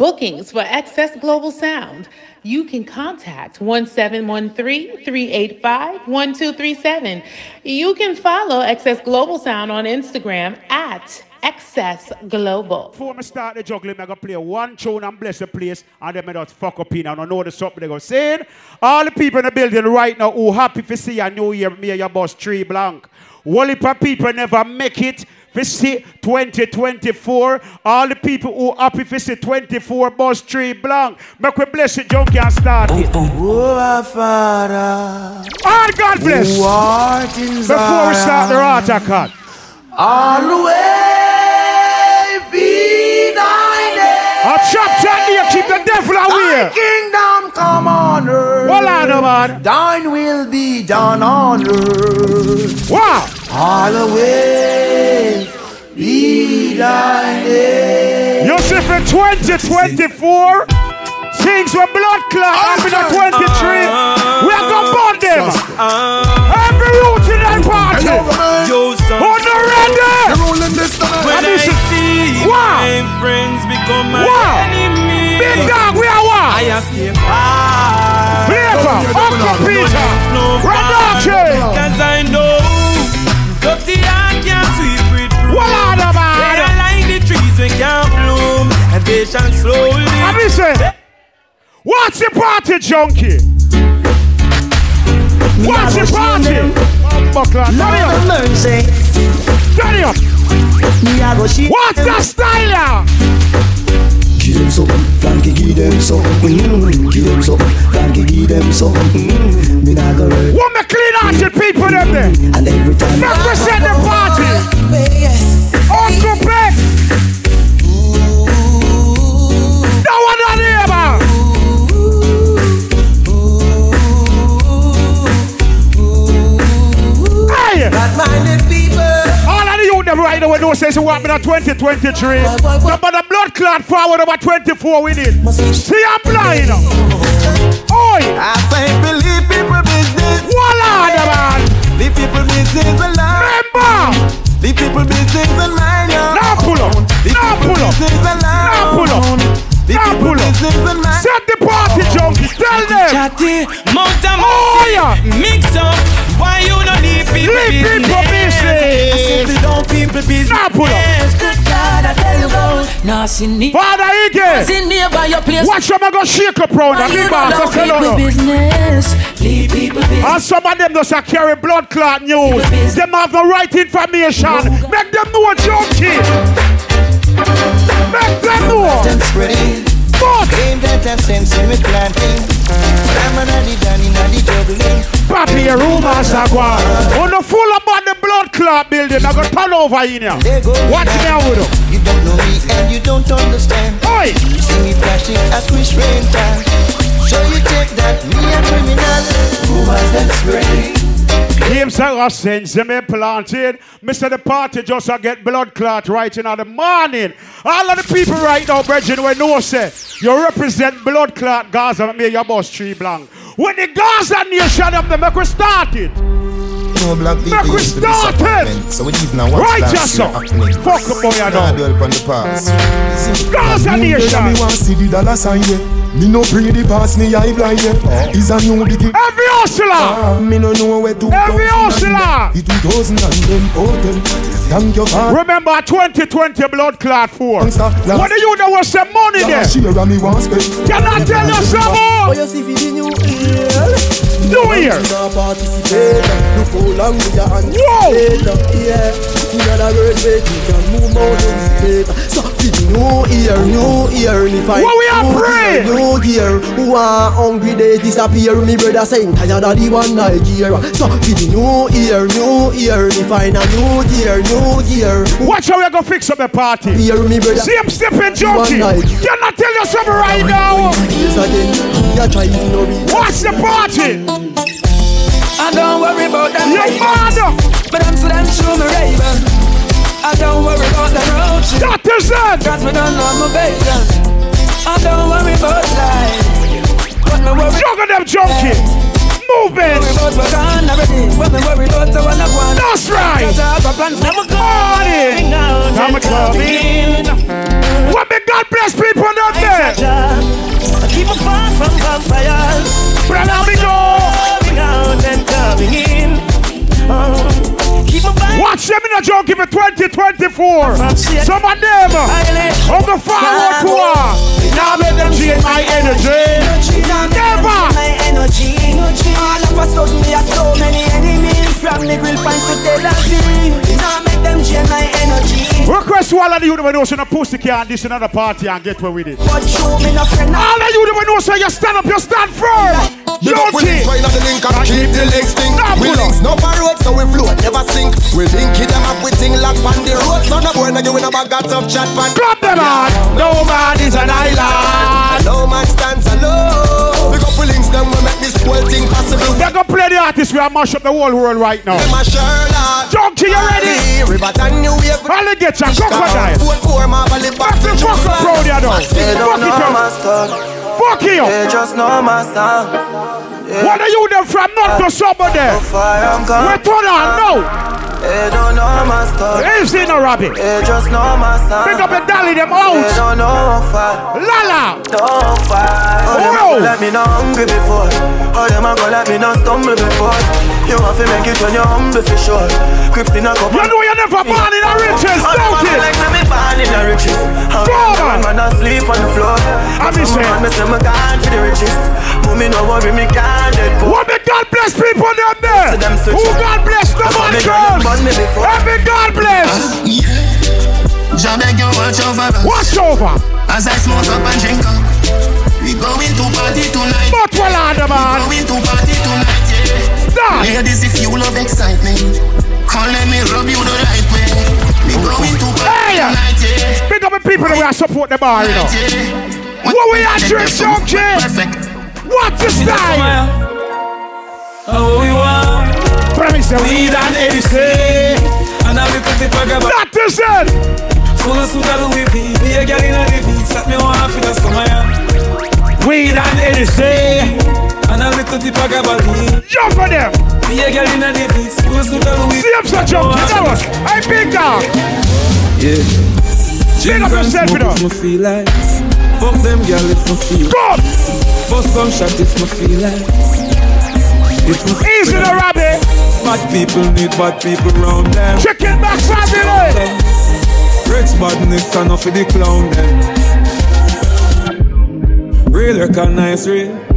Bookings for Excess Global Sound. You can contact 1713-385-1237. You can follow Excess Global Sound on Instagram at Excess Global. Before I start the juggling, I'm going to play one tune and bless the place, and then I just fuck up in I know the something they go saying. All the people in the building right now who happy to see a new year, me and your boss, Tree Blank. Of people never make it for see 2024. All the people who happy for see 24 bus tree blank. Make we bless it, junkie and start it. Oh, oh. our Father. All God bless. Who Before we start the Zion, altar cut. Always be thy name. A chapter here, keep the devil Thy away. kingdom come on earth. Hold on, man. Thine will be done on earth. Wow. Always be thy name. You see for 2024, things were blood clot in the 23. We are going to burn them. Every youth in that party. On the ready. Rolling this time. When I see Wow. my friends become my Wow. enemy, Big dog, we are one. I fight. Flavor, Uncle Peter, No and they shall slowly. I listen. What's the party, junkie? What's the party? Buckler, turn it up, mercy. turn up. Me a go shit. What's the style? yeah? Give them some, Frankie give them some mm, Give them some, Frankie give them some mm, Me nah go hurt What me clean out the people them there? And every time Represent the party. Uncle Beck. Right now know say so what in 2023. No but the blood clot forward over 24 with it. See I'm blind. Oi, I say believe people business. voila, the man. Leave people business alone. Remember. Leave people business alone. Now pull up. Now pull up. Now pull up. Now pull up. Set the party, junkie. Tell them. Chatty, Mount a Oh, yeah. Mix up. Why you don't leave people Leave people business. I simply don't people business. Now pull up. Good God, I tell you go. Nah, see me. Father Iggy. See nearby your place. Watch them I go shake up round Why and you leave don't us. love Tell people you. business? Leave people business. And some of them just a carry blood clot news. Them have the right information. Make them know junkie. Make them know. Them spreading. But that sense in me planting. I'm juggling. Papi rumors are going. Uh-huh. On the full about the blood clot building, I got turn over in here. Watch me out with them. You don't know me and you don't understand. Oi! You see me flashing at time. So you take that, me a criminal. Rumors that spreading. James and oh, sends them in planted. Mr. The party just a get blood clot right in the morning. All of the people right now, Bridget, we know say you represent blood clot Gaza and me your boss tree blank. When the Gaza nation up them, make we start. No black people used to be start it. disappointment. So we even now watch Right, last year happening. Fuck the boy, I Nah, know. dwell upon the past. Gaza Me nation. want see the dollar sign yeah. Me no pray the pass me eye blind yeah. Is a new biggie. Every hustler. Ah, Me no know where to Every hustler. The 2000 and them hotel. Thank you for Remember 2020 blood clot for. What Gangsta, do you know was some money there? last year and me want spend. Can I tell you some Oh, more? You see for the new year. New year. Now participate. Look how long we are anticipate. Yeah. In other words, wait, can move mountains. So new year, new year, if I What we are praying? New year, who are hungry days disappear. Me brother saying tired of the one Nigeria. So for the new year, new year, if I a new year, new year. Watch how we go fix up the party. hear me brother? See him stepping junkie. One night. Can I tell you something right now? Yes, again, you try to know me. Watch the party. I don't worry about them. Your mother. But I'm still them show me raven. I don't worry about the road shit. That is it. Cause me don't know my baby. I don't worry about life. But me worry Juggle them junkie. Moving. about what gonna ready. When me worry about I wanna go on. That's right. Cause I have a plan for Morning. Come clubbing. What me God bless people down there. Keep me far from vampires. Brother, me go. Coming out and coming in. Oh, keep my back. Watch them in a joke for 2024. Some of them on the forward tour. Now let them change my energy. Never. My energy. All of a sudden, we have so many enemies. From the grill point to Tel Aviv. Now make them drain my energy. Request to all of the universe know so the pussy can't this another party and get where with it. But show me no friend. All of you never know so you stand up, you stand firm. Big up we Joking. up the link and keep the legs stink. We pull links no for road, so we float, never sink. We link it them up, we ting lock on the road. So no boy, no you in a bag of chat pan. Grab them on. No man is an island. No man stands alone. Big up we links, them we make this whole thing possible. They're gonna play the artist. We are mash up the whole world right now. Them a Junkie, you ready? River and New Wave. Alligator, crocodile. Four, four, marble, it back Back to fuck up, bro, you know. They don't Fuck it know up. my story. Fuck you. They just know my sound. What are you them from? Not to somebody. How far I'm We're gone. turn on ah. now. They don't know my story. Ain't seen no rabbit. They just know my sound. Pick up and dolly them They out. don't know far. Lala. Don't fight. Oh, them a let me know hungry before. Oh, them a go let me know stumble before. You have to make it when you're humble for sure. Crips in a cup. You know you never born in a riches, them a don't go like it? say me born in the riches. Come them on. man a sleep on the floor. I But be some saying. man, me say me gone for the riches. But me no worry, me can't dead poor. What me God bless people them there? Them Who. God bless the That's man why me got girls? them me. Every God bless. Jah beg you watch over us Watch over. As I smoke up and drink up We going to party tonight But well on the man. Going to party tonight, yeah Stop. Ladies, if you love excitement Come let me rub you the right way We going to party Hey. tonight, yeah eh? Big up the people that we support the bar, you know. yeah. What we are Take drink, the food, junkie? Perfect What's the style? Oh, we want Premise that we weed and AC. And a little tip of gabba. That is it. Full of sugar Louis V. Be a girl in a living. Set me one for the summer, yeah. Weed and anything. And a little of gabba. Jump on them. Be a girl in a of sugar Louis See him so jump. You know what? Hey, big dog. Yeah. Big up yourself, you know. me feel like. Fuck them girl if me feel. Go. Bust some shot if me feel like. If me feel Easy the rabbit. Bad people need bad people round them. Chicken back family. Rich badness and off for the clown them. Real recognize real.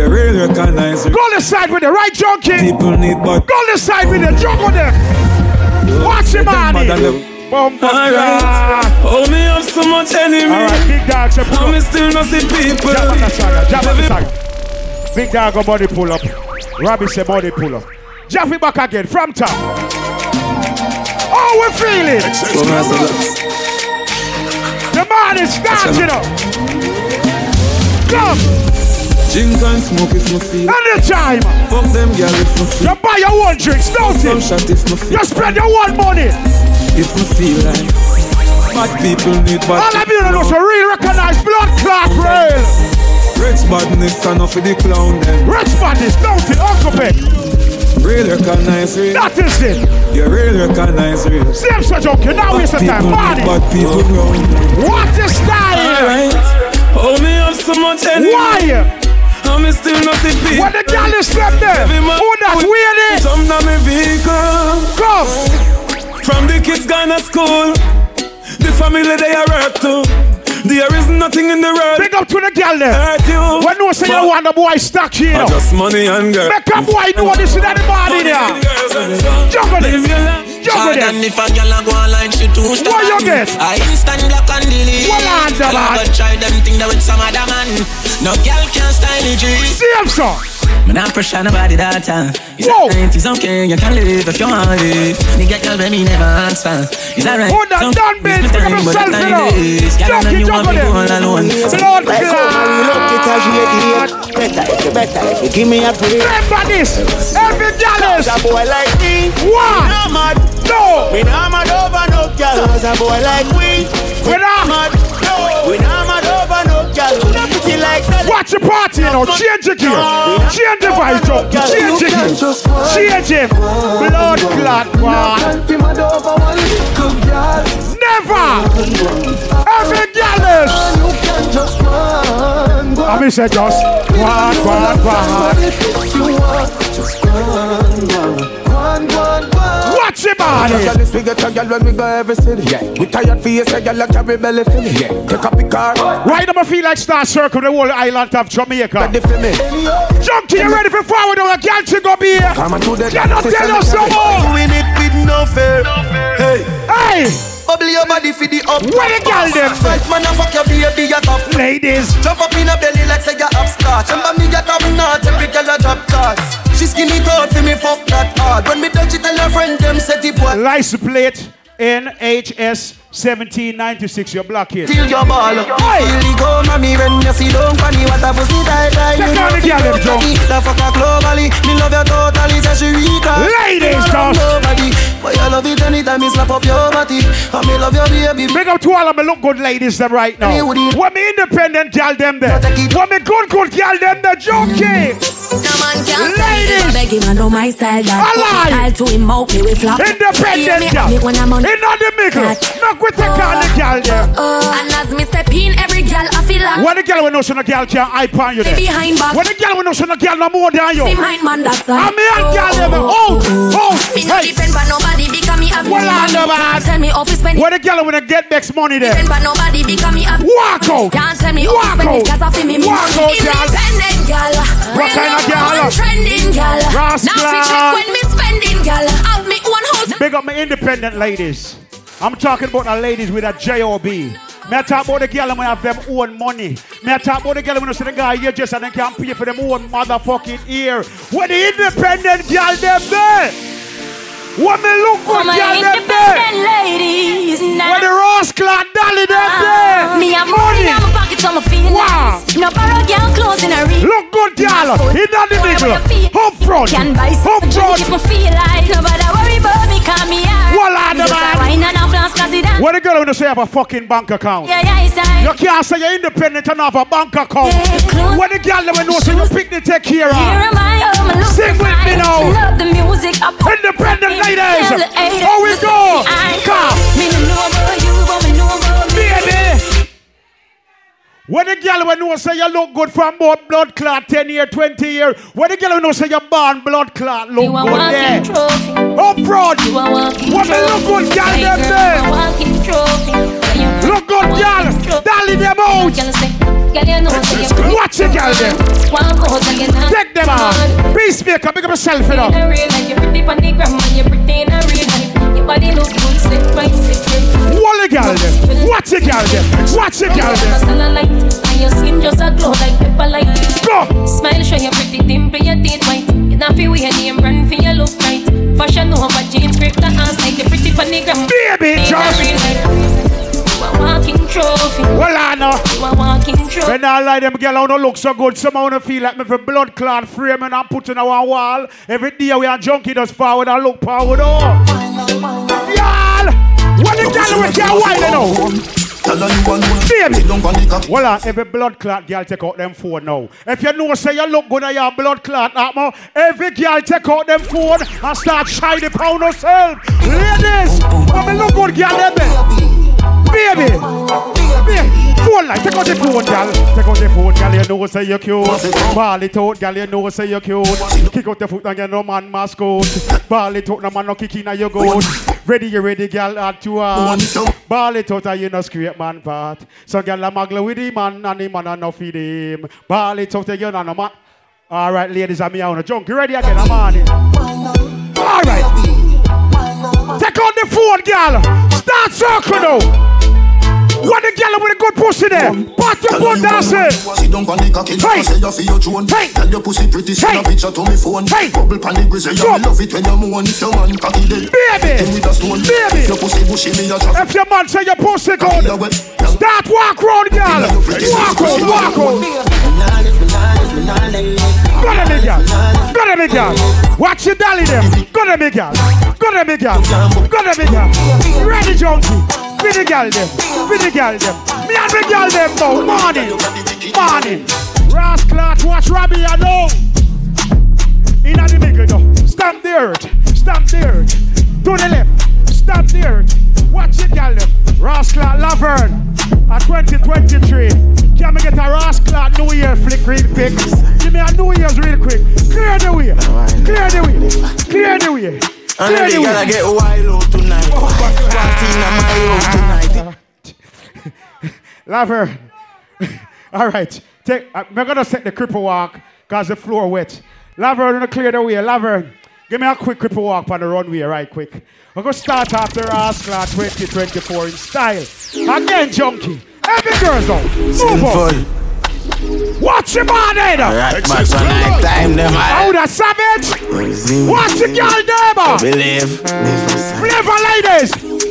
You real recognize real. Go on the side with the right junkie. People need bad. Go on the side with the jump on them. Watch him, Them man. mad and them- Bum, bum, Alright. Oh, me have so much enemy. Alright, big dog. So pull up. still not see people. Jump on the side. Jump on the side. Big dog go body pull up. Robbie say body pull up. It back again from top. Oh, we feel it. So nice of that. The man is starting up. Come, Drink and smoke if me feel. anytime. Fuck them girl if me feel. You buy your own drinks, don't Some you? shot if me feel. You spend your own money. If me feel like. Bad people need bad All of you know so really recognize blood clot rail. Rich badness and off for the clown them. Rich bodies, don't it, Uncle Ben? Real recognize real. That is it. You real recognize real. Same such okay, now waste the People time. need Body. bad people round them. What is style? Alright. Oh, me have so much enemy. Why? And me still not see people. When the gal is slept there, who that weird is? Jump down my vehicle. Come. From the kids gone to school. The family they are hurt to. There is nothing in the world. Big up to the gal there. Hurt you. When you say you want the boy stuck here, just money and girl. make a boy know this is the body there. Juggle it. Your life. Juggle Hard and if a girl a go online, she too stubborn. What you get? I instant block and delete. What on the man? go try them thing that with some other man. No girl can style it. G. Same song. Me not pressure nobody that time. It's Whoa. alright, it's okay, you can live if you want to live. Me get girl when me never ask for. It's alright. Who that Don't done waste been? my Pick up time, but yourself, the you time know. is. Girl, Junkie, and you want juggle me it. go all alone. Blood Like how clot. you look it as you idiot. Better if you better if you give me a break. Remember this. Every gal is. A boy like me, What? no mad. No. We not mad over no girl. Cause a boy like we, We not. mad. No, we not Watch the party. know. Change the gear. Change the vibe, Joe. Change the gear. Change him. Blood clot, man. Never. Every girl is. I mean, say just one, one, one. Watch your body. We get a girl when we go every city. Yeah. We tired face, a girl a carry belly for me. Yeah. Take up the car. Right now, I feel like Star Circle, the whole island of Jamaica. Ready for me. Junkie, you ready for forward? A girl to go be here. Come on to the Cannot tell us no more. Doing it with no fear. Hey. Hey. Bubble your body for the up. Where the girl them? Right man, I fuck your baby, you top. Ladies. Jump up in a belly like say you upstart. Remember me get up not every girl a drop class. She skinny tall for me fuck that hard. When me touch it, tell her friend them set it boy. License plate NHS 1796. Your block it. Till your ball. Hey. Feel the go, mommy, when you see don't funny. What a pussy tight, tight. Check out the girl, them, Joe. The fucker globally. Me love you totally, say she weak. Ladies, don't. Nobody. But you love it anytime you slap up your body. And me love your baby. Big up to all of my look good ladies them right now. What me independent gal them there? What me good good gal them there? Junkie. No man can Ladies. Beg him, I know my style that Alive. Style to him out, me we flop Independent me, gal. me when I'm on In not the middle. With the gal the gal there. Oh, oh. And as me step in, every gal I feel like What the gal when no son of gal can hype on you there? Behind back. What the gal when no son of gal no more than you? Me mind man that's all. I'm me and gal them. Oh, oh, oh. Me no depend on nobody because me have Well, money. know that. Tell me how to spend it. What the gal when I get next money there? Depend on nobody because me have Walk out. Can't tell me how to Walk spend it out. cause I feel me Walk out, gal. Independent gal What kind of number gal? one Trending gal Rascal. Now fi check when me spending gal Have me one house Big up my independent ladies. I'm talking about the ladies with a job. Me I talk about the girl when have them own money. Me I talk about the girl when you see the guy here just and they can pay for them own motherfucking ear. When the independent girl them there. What me look good For girl them independent there. ladies now When the rascal dolly them uh-huh. there. Me have money in my pocket so me feel Wow. nice No borrow girl clothes in a ring Look good girl. In the middle. Up front. Can buy Up front. if me feel like Nobody worry about me cause me hard Voila, Me the just a man. wine and a flask cause it What the girl when you say have a fucking bank account? Yeah, yeah, it's You can't say you're independent and have a bank account. When the girl never knows so you pick the take care Here am I, oh, my Sing with me now. Love the music up Independent ladies. Tell the haters How we go? Come. Me no know about you, but me know about me Baby. When the girl when know say you look good from about blood clot 10 year, 20 year. When the girl when know say you're born blood clot look You good there. trophy Up front. You a walking What me look trophy good girl them there. you trophy You Look good girl. Dolly them out. Girl, say, girl, you know say you Watch the girl them. Walk out and you not Take them out. Peacemaker, pick up yourself it In up. a real life, you pretty body look good, set right, set right Wall the girl them. Watch the girl them. Watch the girl them. Light, and your skin just a glow like pepper light. Go. Smile, show your pretty dimple, your teeth white. You not feel weird, name brand for your look right. Fashion over jeans, break the ass like the pretty funny gram. Baby, just. Walking trophy. Well, I know. You a walking trophy. When I lie them girl, I don't look so good. Some I wanna feel like me for blood clot frame and I'm putting one wall. Every day we are junkie does forward and look forward. Oh, y'all. What the girl with your wine you know? Baby. Well, on, every blood clot girl take out them phone now. If you know say you look good and your blood clot, atmo, every girl take out them phone and start shiny pound herself. Ladies, when me look good, girl, there. Baby, baby, phone line, take out the phone, girl. Take out the phone, girl. You know say you're cute. Ball it out, girl. You know say you're cute. Kick out the foot and get no man mascot. Ball it out, no man no kick in your goat. Ready, you ready, girl, at you are. Ball it out, and you no scrape man part. So, girl, I'm magla with him, man, and him, man, no feed him. Ball it out, you no man. All right, ladies, I'm here on the junk. You ready again? I'm on it. All right. Take out the phone, girl. Start circle now. What the girl with a good pussy there? Pat your foot dancing. Sit down on the cocky, Hey. say you feel your drone. Hey. Tell your pussy pretty, send a picture to me phone. Hey. Bubble pan the grizzly, you love it when you moan. If your man cocky dead, Baby. hit with a stone. Baby. If your pussy bushy, me a chop. If your man say your pussy good, start walk round, girl. Walk out, walk out. Go to me, girl. Go to me, girl. Watch your dolly them. Go to me, girl. Go to me, girl. Go to me, girl. Ready, junkie. Be the girl them. Be the girl them. Me and the girl them now. Morning. Morning. Rascal, watch Robbie alone. In the middle though. Stamp the earth. Stamp the earth. To the left. Stamp the earth. Watch it, gal. Rascal Laverne. At 2023. Can we get a Rascal New Year flick real quick? Give me a New Year's real quick. Clear the way. Clear the way. Clear the way. And Clear then the gotta way. get wild out tonight. Party in my house tonight. All right. Take, uh, we're going to set the cripple walk because the floor wet. Laverne, going to clear the way. Laverne, give me a quick cripple walk on the runway right quick. We're going to start off the Rascal 2024 in style. Again, junkie. Every girl's out. Move on. Watch your body. Alright, man, so night time, them How the savage. Watch the girl, neighbor. Believe. Flavor ladies.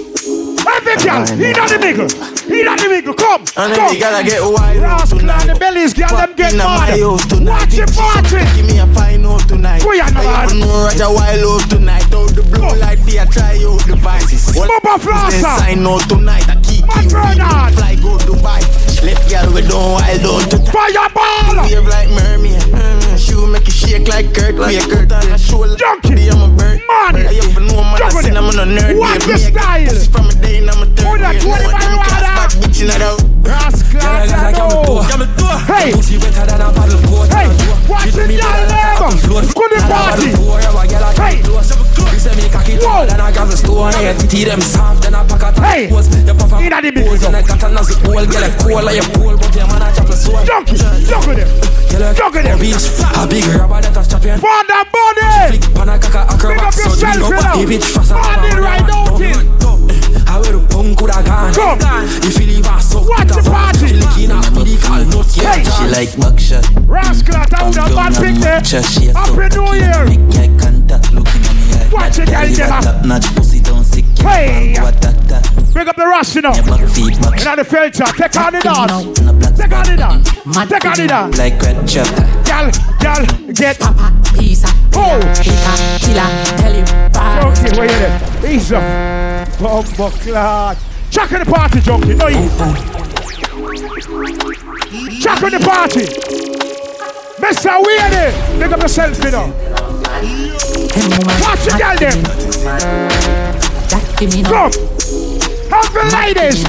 Every girl. He not the niggle. He not the niggle. Come. And then you gotta get wild tonight. and the bellies, girl, them get mad. tonight. Watch it, party. Give me a fine out tonight. Go ya, I man. even know Roger wild tonight. Out the blue light, be a try out the vices. Bubba Flosser. Sign out tonight. I keep you fly go Dubai. Left girl we don't wild out to Fireball. Wave like mermaid. Mm. Mm, shoe make it shake like Kurt. Like Kurt on the shoulder. Junkie. I'm a bird. Man. I even know man. I Jump seen on I'm on a nerd. Watch babe. the Me a get style. pussy From a day and I'm a third. Put that grade. 20 No, them water. class bad bitch in that out. Rascal. Hey. Hey. Watch the girl, neighbor. Good the party. Hey. Whoa. Hey. In a the middle. Junkie. Look at them. Look at them. For the body. Big up yourself, you know. Body right out in. Come. Watch the party. Hey. She like buckshot. Rascal, I would have bad pick eh? there. Happy New Year. Make eye contact, looking at me eye. Watch it, Girl, girl, you a Gemma. top notch pussy, don't sick. Hey. The you know. Feet, back the filter. Take on dance. on Take on the dance. Take on the dance. like red chop. Gal, gal, get. Papa, pizza, Oh. killer, killer, tell him. Junkie, where you there? Up. Bumbo clot. Chuck in the party, junkie. No, you. Chuck in the party. Mr. Weirdy. Big up yourself, you know. Watch the gal them. Come. Help the ladies.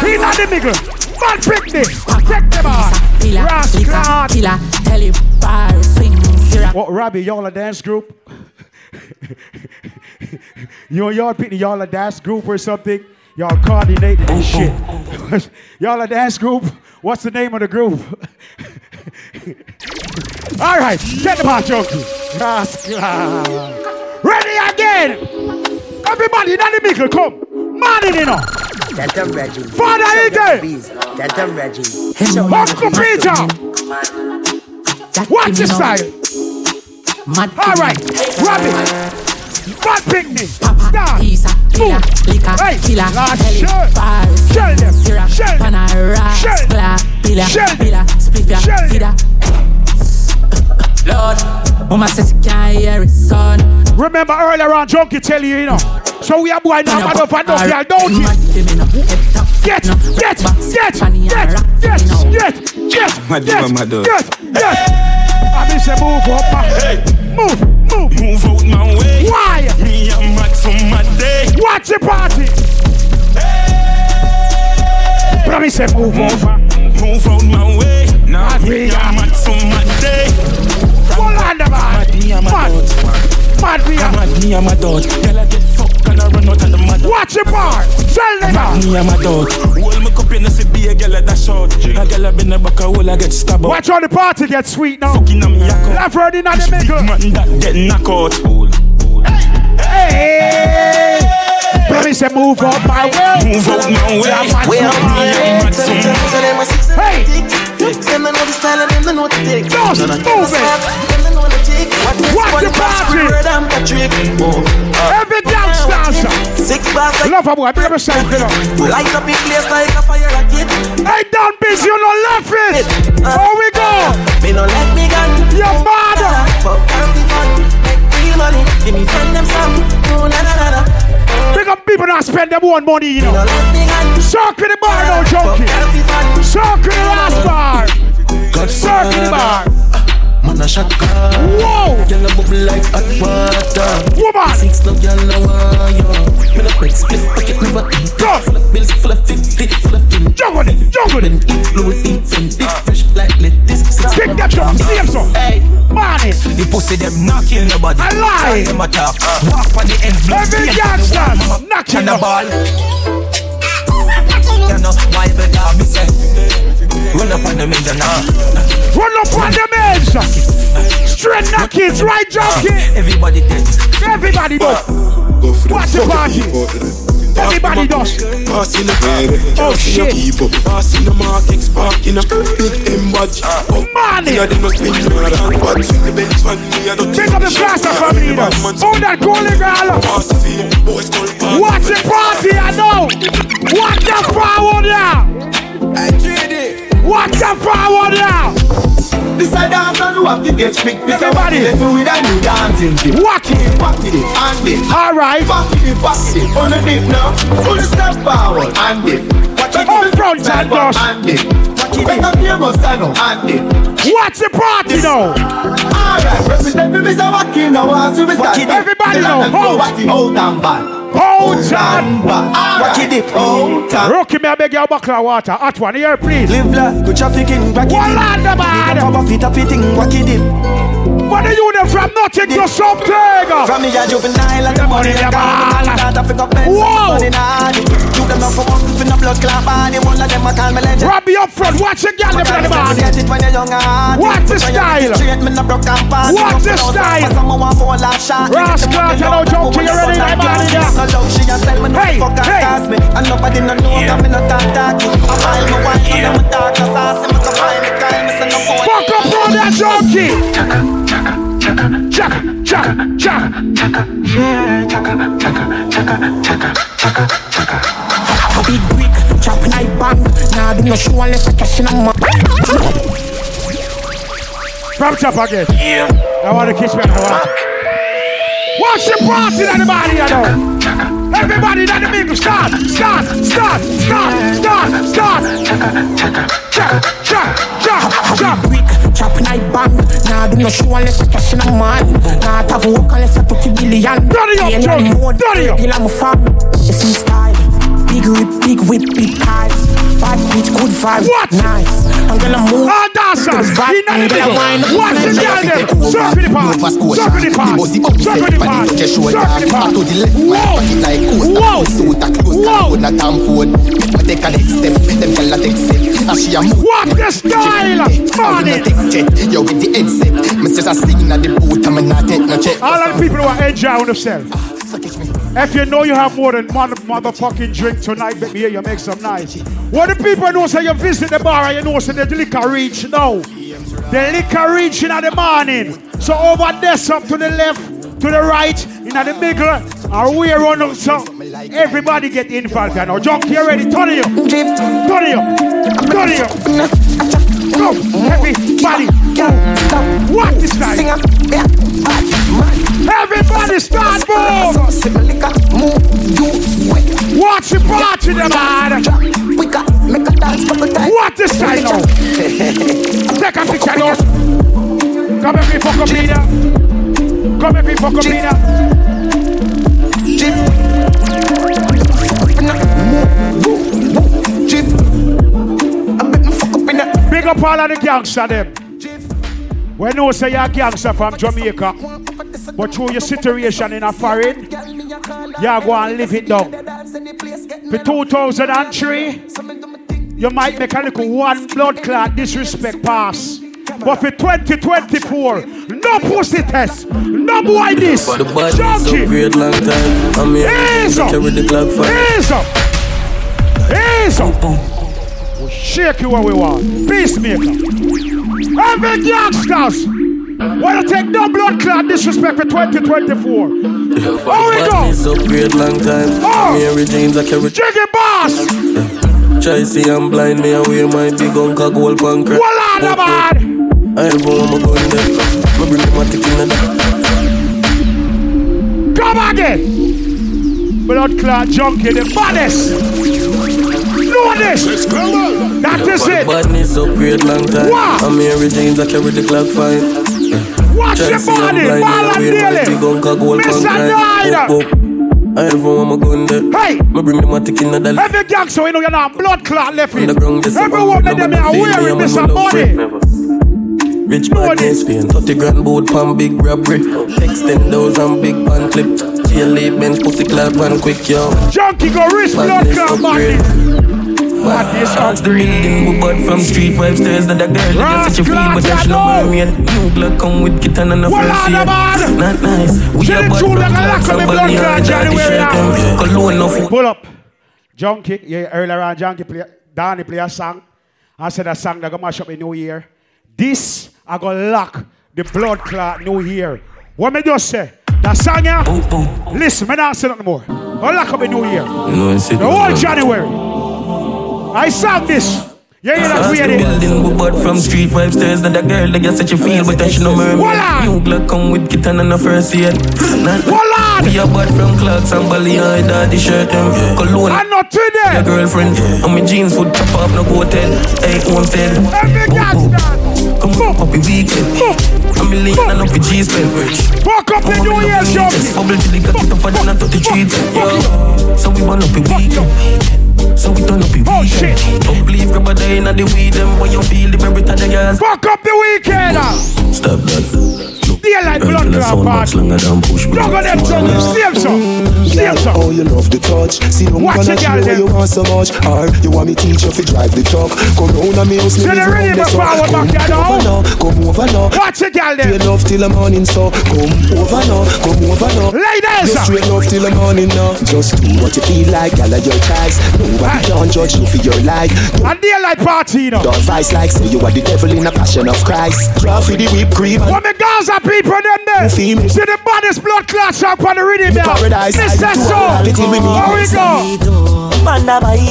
He not the nigga. Man, this. Take them on. Killer, Rascal. tell him, bye. Sing, zero. What, Robbie, y'all a dance group? you and y'all pick the y'all a dance group or something? Y'all coordinating this shit. y'all a dance group? What's the name of the group? All right, get the part, junkie. Rascal. Ready again. Everybody, not the middle, come. Man in enough. That I'm Reggie. Father Ige. That I'm Reggie. Uncle Peter. Watch your style. Mad All right, Robbie. Bad picnic. Papa, pizza, killer, liquor, Hey, killer, Lord, tell him, shell. bye. Shell them. Zero, Shell them. panara, Shell. skla, pillar, Shell. pillar, Lord, mama says she can't hear his son. Remember earlier on, Junkie tell you, you know. So we are boy now, man, up and up, girl, don't you? Get, get, get, get, get, get, get, get, Mad get, dog, mad dog. get, get. I mean, say move up, man. Move, move. Move out my way. Why? Me and Max on my day. Watch the party. But I mean, move over. Move out my way. Now me we and are. Max on my day. Hold on, the man. Me and my Mad, dog. mad we are. Mad me and my dog. Girl I get fucked and I run out of the mad. Watch the part. Tell them Mad now. me and my dog. Hold me cup in the city, a girl at that short. A girl I been a back a hole, I get stabbed. Watch how the party get sweet now. Fucking on me a cup. I've heard in the middle. Man that get knock out. Hey. But I mean, say move up my way. Move out my way. Yeah, man, Way so out my way. mad. Mad so mad. So them a six and Hey. ticks. Them a know the style and them they know the tick. Just None of them move a it. Snap, Them they know the tick. What next Watch the the party. We heard them a trick. Oh. Uh, Every dance dancer. Six bars like Love a boy, big up yourself, you know. light up in place like a fire rocket. Hey, down busy, you know, left it. Here we go. Me no let me gun. Your mother. Fuck and be fun. Make real money. Give me friend them some. Oh na na na na. Big up people not spend them one money, you Me no know. let me gun. Circle the bar now, Fuck junkie. and be fun. Circle the last bar. Circle the bar. Shot car. Whoa! Girl a bubble like hot water. Woman! Six no girl no you. Me no break split pocket never eat. Go! Full of bills, full of fifty, full of tin. Juggle it, juggle it. Eat blue, eat Fendi, ah. fresh like lettuce. Pick that up, see him so. Hey, Money. the pussy them knocking your body. I lie. Them a talk. Ah. Walk on the ends. Every gangster knocking the up. ball. You know why better me say. Run up on them in the night. Run up on the meds. Straight knockings, right junkie. Uh, everybody dead. Everybody do. Go for Watch the party. Everybody does. Passing the baby, Oh, shit. people. Passing the market, sparking a big M badge. Oh, Money. yeah, they must be mad and bad. Swing the bench man, me, I don't Pick up the plaster for me. Oh, that golden girl. Pass the field, boys call party. Watch the party, I know. Watch the forward now. Watch the forward now. This a dance and you have to get strict. This a Everybody. what it with a new dancing thing. Walk it. Walk it, and it. All right. Walk it, walk it. On the dip now. The step forward, and it. Watch it. Up front and dash. And. Watch. Make a famous stand up, and it. Watch the party now. Alright, represent me, Mr. Wacky now. As we. Everybody Tell know, hold. Hold and bad. Hold on. Watch it, hold and Rookie, me I beg you a buckle of water. Hot one here, please. Live life, good trafficking, wacky One land the man. Papa fit up eating, wacky dip. What are you them from nothing to something? From me a juvenile and the money in a the gone ball. Not pick up pens, money not You them not for one, for no blood clot body One of them a call me legend Robbie up front. Watch the girl them in the man. Get it when you're young and Watch the style. get Straight, me no broke and pass Watch the style. Someone want for a shot Rascal, tell her joke to you ready, my body, yeah. No love, she a sell me no Hey, fuck and hey. cast me And nobody no know that me no talk talky I while me wine, me no talk chaka. yeah, Chaka, Chaka, Chaka, Chaka, Chaka, Chaka. Big brick, chop night bang. Nah, do no show unless I cash in a month. From top again. Yeah. I want to kiss me. I want to. Watch the party in the body, you know. Everybody in the middle, start, start, start, start, start, start. Chaka, chaka, chaka, chaka. Brick, chop night bang. Nah, do no show unless I cash in a man. Nah, have work unless I put a billion. Dirty up, Johnny. Dirty up. I'm a. It's in style. Big whip, big whip, big cars. Bad bitch, good vibes. What? Nice. I'm gonna move. Ah, dancers. In the middle. gonna wind up. Watch the girl them. Surf in the part. Surf in the part. Surf in the part. Surf in the part. To the left, my pocket like coast. Whoa. Suit a close, can not am phone. Me take a next step, them gyal a take step. As she a move. What the style? I Money. not take jet, yo with the headset. Me just a sing at the boat, I'm not take no check. All the people who are enjoying themselves. If you know you have more than one motherfucking drink tonight, let me hear you make some noise. What the people know say you visit the bar and you know say the liquor reach now. The liquor reach in the morning. So over there, some to the left, to the right, in the middle, and we run up. So everybody get involved. You know, junkie already. Turn up. Turn up. Turn up. Go, everybody, go. What is that? Everybody start move. Watch the party, the man. We got, make a dance couple times. What this style now? Take a picture now. Come here, people, come here. Come here, people, come here. Big up all of the gangster them. We know say you're a gangster from Jamaica, but through your situation in a foreign, you go and live it down. For 2003, you might make a little one blood clot disrespect pass. But for 2024, no pussy test, no boy this. The body is so great long time. I'm here. Up. Carry the Glock for Ease up. Ease up. We'll shake you where we want. Peacemaker. Every gangsters. Wanna take no blood clot disrespect for 2024. How we go? is so great long time. Oh. I'm here. Jeans I carry. Jiggy boss. Try see I'm blind. Me away my big uncle gold punk. Voila, the man. I have one my gun there. Me bring them a tick in the Come again. Blood clot junkie, the baddest. Know this. That is it. Badness up great long time. Wow. I'm here with jeans, I carry the clock fine. Yeah. Watch your body, ball and daily. Mr. Nida. I ever want my gun there. Hey! Me bring them a tick in the left. Every gangster, you know you're not blood clot left in. Every a one man of them with are wearing I'm Mr. a love Money. Rich man in Spain, 30 grand boat pan big robbery. Extend those and big pan clip. GLA bench pussy clap and quick yo. Junkie go wrist blood clot madness. Madness Ask the building, we bought from street five stairs that the girl that get such a feel, but there's no mermaid. New blood come with kitten and a Well, first year. Not nice. We are the bought truth, from like a clocks lack of and me blood Bali clot and daddy January shirt Cologne no food. Pull up. Junkie, yeah, earlier on, Junkie play, Danny play a song. I said a song that gonna mash up the new year. This, I gonna lock the blood clot new year. What me just say? That song, yeah? Listen, me not say nothing more. I lock up the new year. No, I said The whole January. I sang this. Yeah, yeah, that's Ask the weird. building, we bought from street five stairs that the girl that get such a feel, but then she no mermaid. Voila! New blood come with kitten and a first year. Not Voila! We are bought from clocks and Bali and daddy shirt them. Cologne. I'm not today. Your girlfriend and my jeans would chop off no go hotel. Hey, homestead. Every gangster. Come on, happy weekend. A million and up with G spend. Fuck up the New Year jump. Bubble till it got it up and then I touch the treat. Yo, so we burn up a weekend. So we turn up a Oh shit. Don't believe a day in the weed them when you feel the merit of the gas. Fuck up the weekend. Stop that. Daylight blood Until I clot sound box party. longer than push me. Look at them tongues. Same song. Same song. Oh, you love the touch. See, I'm Watch gonna it, show girl, you them. you want so much. Or you want me teach you to drive the truck. Come round and me house, me So live they ready round for the Come back there now? over now, come over now. Watch it, girl, Straight them. love till the morning, so come over now, come over now. Ladies. Just straight love till the morning now. Just do what you feel like, girl, of your choice. Nobody can judge you for your life. A daylight party, you know. Don't vice like say you are the devil in a passion of Christ. Draw for the whipped cream. What me Gaza people them there? See Feel me? the baddest blood clot song on the rhythm there. Paradise, I Mr. do So. reality with me. Here we go.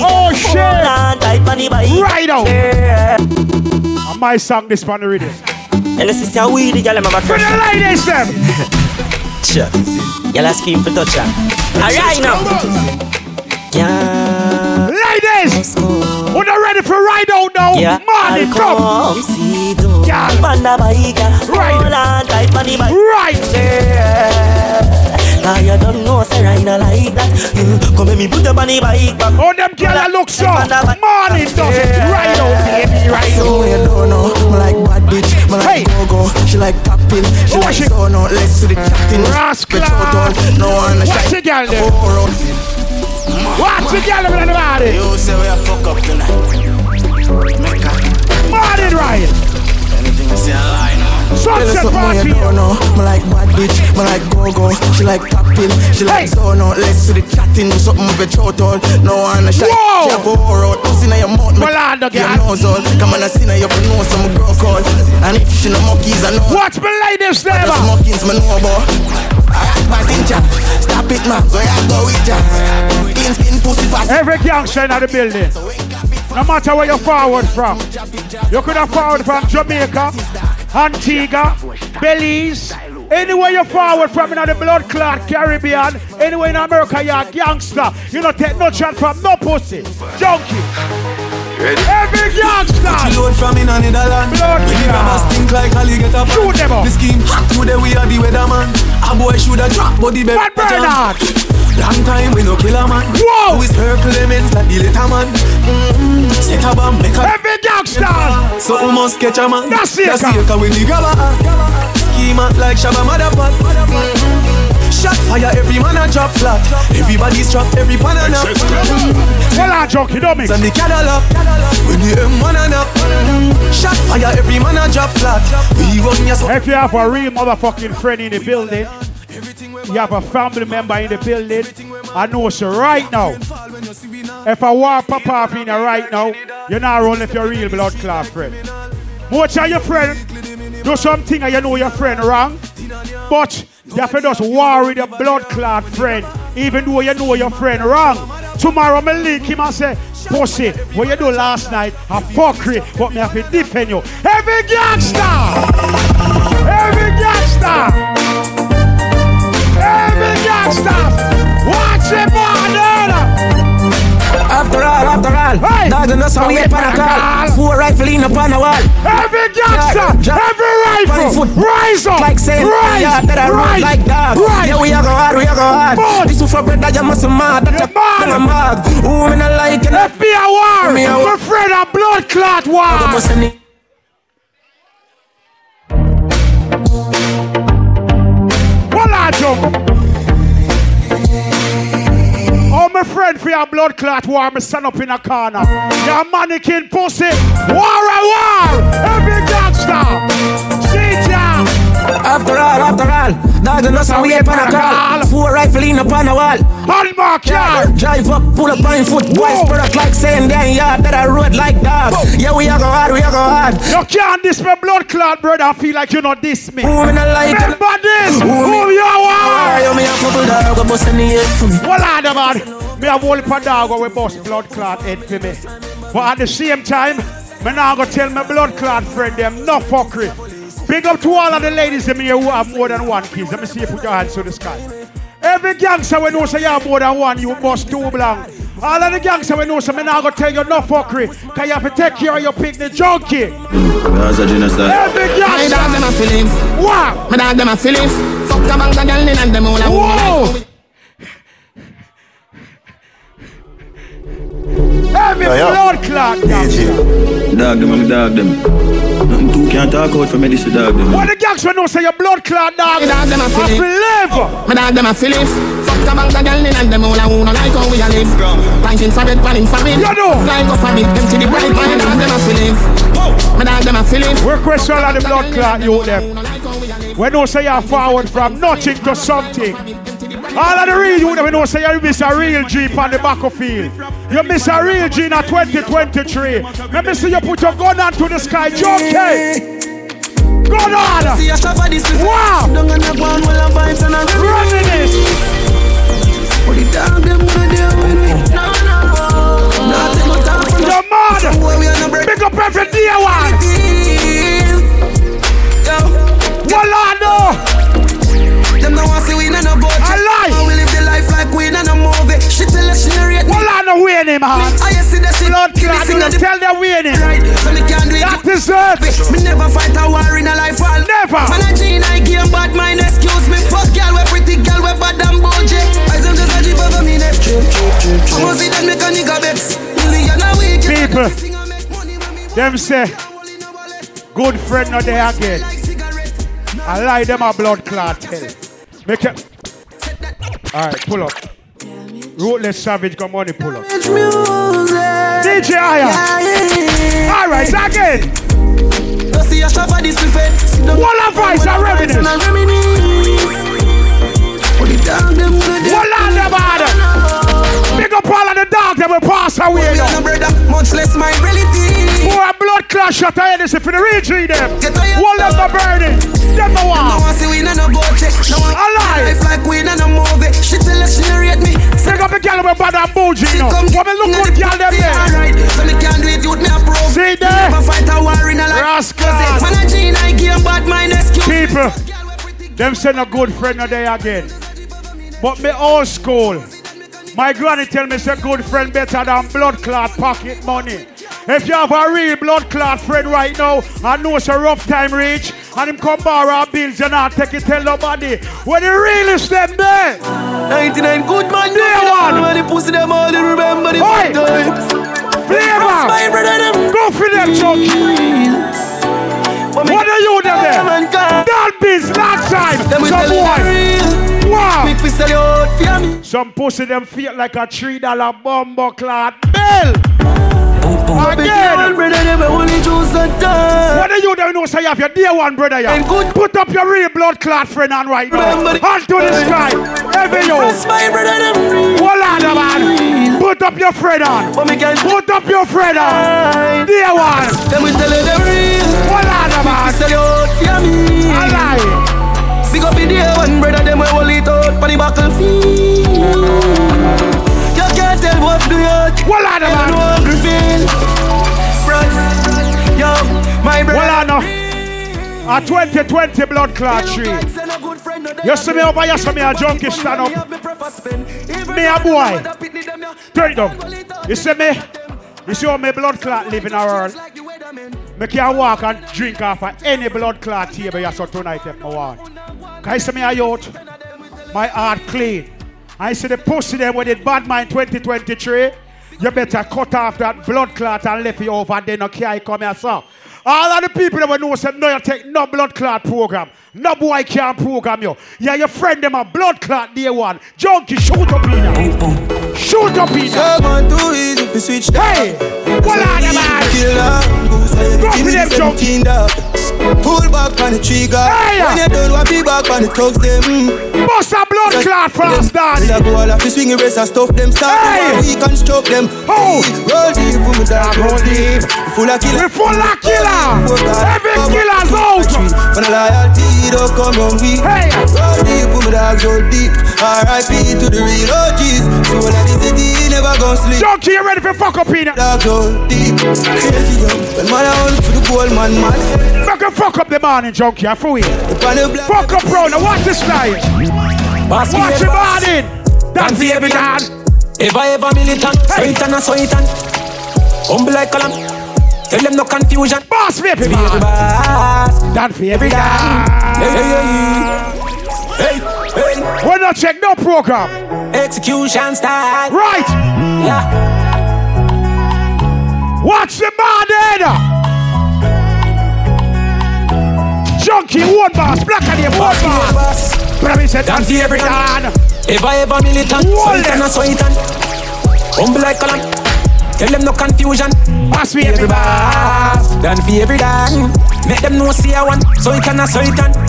Oh shit. Roland type on the bike. Right out. Yeah. And my song this on the rhythm. And the sister we the girl I'm a For the ladies them. Sure. Y'all scream for touch her. Alright now. Yeah. Ladies. When you ready for ride out now? Yeah. Morning, come. do. Yeah. Right. Roland type on the bike. Right. Yeah. Now you don't know say I not like that. Mm. Come me put up on the bike back. Oh, them girl that look so. Morning, does it. Ride out, baby. Ride So out. you don't know, me like bad bitch, me like Hey. go-go She like popping, she Oh, like she- so no Let's to the chatting Rascal. On, no one Watch the girl there. Watch the girl them in the body. You say we a fuck up tonight. Make a Morning, Ryan. anything you say I lie now. Tell her Sunset something party. you don't know Me like bad bitch, me like go-go She like popping, she like Hey. so no Let's to the chatting, something with your throat all No one a shy, Whoa. she have a whore out Pussy in your mouth, Well, I don't your get- nose all Come on, I see now you for know some girl call And if she no monkeys, I know Watch me ladies there. Just monkeys, me know about Alright, my tinja Stop it, man, go ya go with ya Clean skin, pussy fast Every gangster in the building. No matter where you're forward from. You could have forward from Jamaica, Antigua, Belize. Anywhere you're forward from in the blood clot Caribbean, anywhere in America, you're a gangster. You don't take no chance from no pussy. Junkie. Every gangster. Load from in a Netherland. Blood When the clot. grabbers think like alligator pan. Shoot them up. The scheme hot today we are the weatherman. A boy shoulda drop, but the baby What Bernard? Long time we no kill a man. Whoa. We circle elements like the little man. Mm-hmm. Set a bomb, make a Every gangster. So we must catch a man. That's it, That's it, ka when the grabber. Schema like Shabba Motherpot. Mm-hmm. Shot fire, every man a drop flat. Everybody's trapped, every pan a nap. Well, I junkie, don't mix. And the Cadillac When the M1 and up Shot fire, every man a drop flat We run your If you have a real motherfucking friend in the building, you have a family member in the building, I know so right now. If I war pop off in right now, you're not running if you're real blood clot friend. Much of your friend do something and you know your friend wrong, but you have to just with your blood clot friend, even though you know your friend wrong. Tomorrow me link him and say, Pussy, what you do last night, a fuckery, but me have to defend you. Every gangster! Every gangster! Watch it! After all, after all, Hey! dog and us So we pan a call. Four rifle in upon the wall. Every gangster! Every Rifle. foot. Rise up. Like saying, Rise. yeah, that I Rise. like dog. Rise. Yeah, we are go hard, we are go hard. Boss. This is for bread that you must mad. That you mad. Ooh, me not like it. FBI war. Me a My friend, a blood clot war. What I jump? My friend, for your blood clot war, me stand up in a corner. Your mannequin pussy. War a war. Every gangster. See ya. After all, after all, dog and us and we up on a call. Four rifle in upon a wall. Hallmark yard. Drive up, pull up on foot. Boys product like saying they yard that I road like dog. Yeah, we are go hard, we are go hard. You can't diss my blood clot, brother. I feel like you're not diss me. Who me not like? Remember this. Who Who me- you are? You me a couple dog, go bust in the head for me. Well, I man. Me have whole heap of dog where we bust blood clot head for me. But at the same time, me now go tell my blood clot friend them no fuckery. Big up to all of the ladies in here who have more than one kids. Let me see you put your hands to the sky. Every gangster we know say you have more than one, you bust two blank. All of the gangster we know say me now go tell you no fuckery. Cause you have to take care of your picnic junky. That's a genocide. Every My dog gangster. them a feelings. Wow. My dog them a feelings. Fuck the bank the girl and them all Whoa. Every Yeah, yeah. blood clot gangster. Dog them, I'm dog them. Nothing two can't talk out for me, this is dog them. What the gangster know say your blood clot dog? My dog them a I feelings. believe. My dog them a feelings. Fuck the bank the girl in and them all a who no like how we a live. Planting for bed, planning for bed. You know. Flying up for bed, empty the bright. My dog them a feelings. My dog them a feelings. We question all of the blood clot you them. We know say you're forward from nothing to something. All of the real you them know say you miss a real Jeep on the battlefield. You miss a real G in a 2023. Let me see you put your gun onto the sky, Junky. Gun on. See a shop for this before. Wow. Sit down and a go on while I'm vibes and I'm Running this. But the dog them gonna deal with me. No, no. Not no time for no. You're mad. Some boy we on a break. Big up every day one. Yo. Voila, no. Them no want see we in a boat. I lie. We live the life like in a movie. She tell us she narrate me. Voila, no winning, man. I see that she Blood clot, you the tell them winning. right. So me can't do it. That is it. Me never fight a war in a life. All. Never. Man a G I game bad mind. Excuse me. Fuck girl we pretty girl we bad and bougie. I them just a jeep over me neck. I must see that make a nigga vex. Million a week. People, them say, good friend not there again. I lie them a blood clot hell. Make it. Alright, pull up. Ruthless Savage got money, pull up. DJ Aya. Alright, again. Go see a shop for this buffet. Wall of and Reminisce. And I reminisce. But the dog them gonna deal Wall on the bad. Big up all of the dogs that will pass away We now. no brother, much less my relative. Boy, blood I hear this if you reach them. Tired. Wall the burning. Them the No one. one see we no boat check. No one Alive. life like we no no movie. She tell us she narrate me. Big up the girl with bad and bougie. Come What me look good girl them there. Alright, so me can't do it, youth me approve. See there? Never fight a war in a life. Rascal. Man a G I game bad mind excuse. People, them send a good friend a day again. But me old school. My granny tell me say good friend better than blood clot pocket money. If you have a real blood clot friend right now I know it's a rough time reach and him come borrow our bills and I not take it tell nobody. When the realest them there. 99 good man, Day one. When the pussy them all, they remember the Oi. Flavor. My brother them. Go for them, Chuck. What are you them there? That biz last time. Them Some pussy them feel like a three dollar bumbo clot bill. Again. brother them only choose the time. What are you don't know say you have your dear one brother yeah? Good- Put up your real blood clot friend on right now. Hand to the sky. Every you. Press my brother them real. Hold on man. Put up your friend on. But me can Put up your friend on. Dear one. Them we tell you the real. Hold on man. sell you out for me. I lie. Big up the one brother them we hold it out for the battlefield. You can't tell what do you. Hold on You man. know hungry feel. Front. Yo, my brother. Hold on now. A 2020 blood clot tree. You see me over here, see me a junky stand up. Me a boy. Turn it down. You see me? You see how my blood clot live in our world? Me can walk and drink off of any blood clot table you saw tonight if I want. Can you see me a youth? My heart clean. I see the pussy them with it bad mind 2023. You better cut off that blood clot and left it over and then no care come here, sir. All of the people that will know say no, you take no blood clot program. No boy can't program you. Yeah, your friend them a blood clot day one. Junky, shoot up in there. Shoot up in there. Someone too easy to switch that. Hey, what are the goose, Go give me them, the junky. Pull back on the trigger. Hey, When you done, what be back on the thugs them. Bust a blood clot fast, Daddy. daddy. go all off the swing race and stuff them. Start Hey. we can stroke them. Oh. Roll deep, down, roll deep. Full of killer. We full of killer. Every killer's out. When a loyalty don't come on we. Hey. Roll deep, put me down, roll deep. R.I.P. to the real OGs. So when I the city, never gon' sleep. Junky, you ready for fuck up in there? Dogs roll deep. Crazy young. When man a hunt for the gold man, man. Make a fuck up the morning, junky. I fool you. Upon. Fuck up, bro. Now watch the style. Boss me Watch a the boss. morning. That's Dance the every man. Ever ever militant, so it and a so it and Humble like column Tell them no confusion Boss me, Be the man. boss Dance for every day. Hey, hey, hey, hey, hey. We're not check no program. Execution style Right. Yeah Watch the morning. Junky, one boss. Black and the one Boss me a boss. boss But I said Dance dance for for every every man day. Ever militant, it and a them. so it and Humble like column Tell them no confusion Boss me every boss Dance for every day Make them know see a one So it and so it and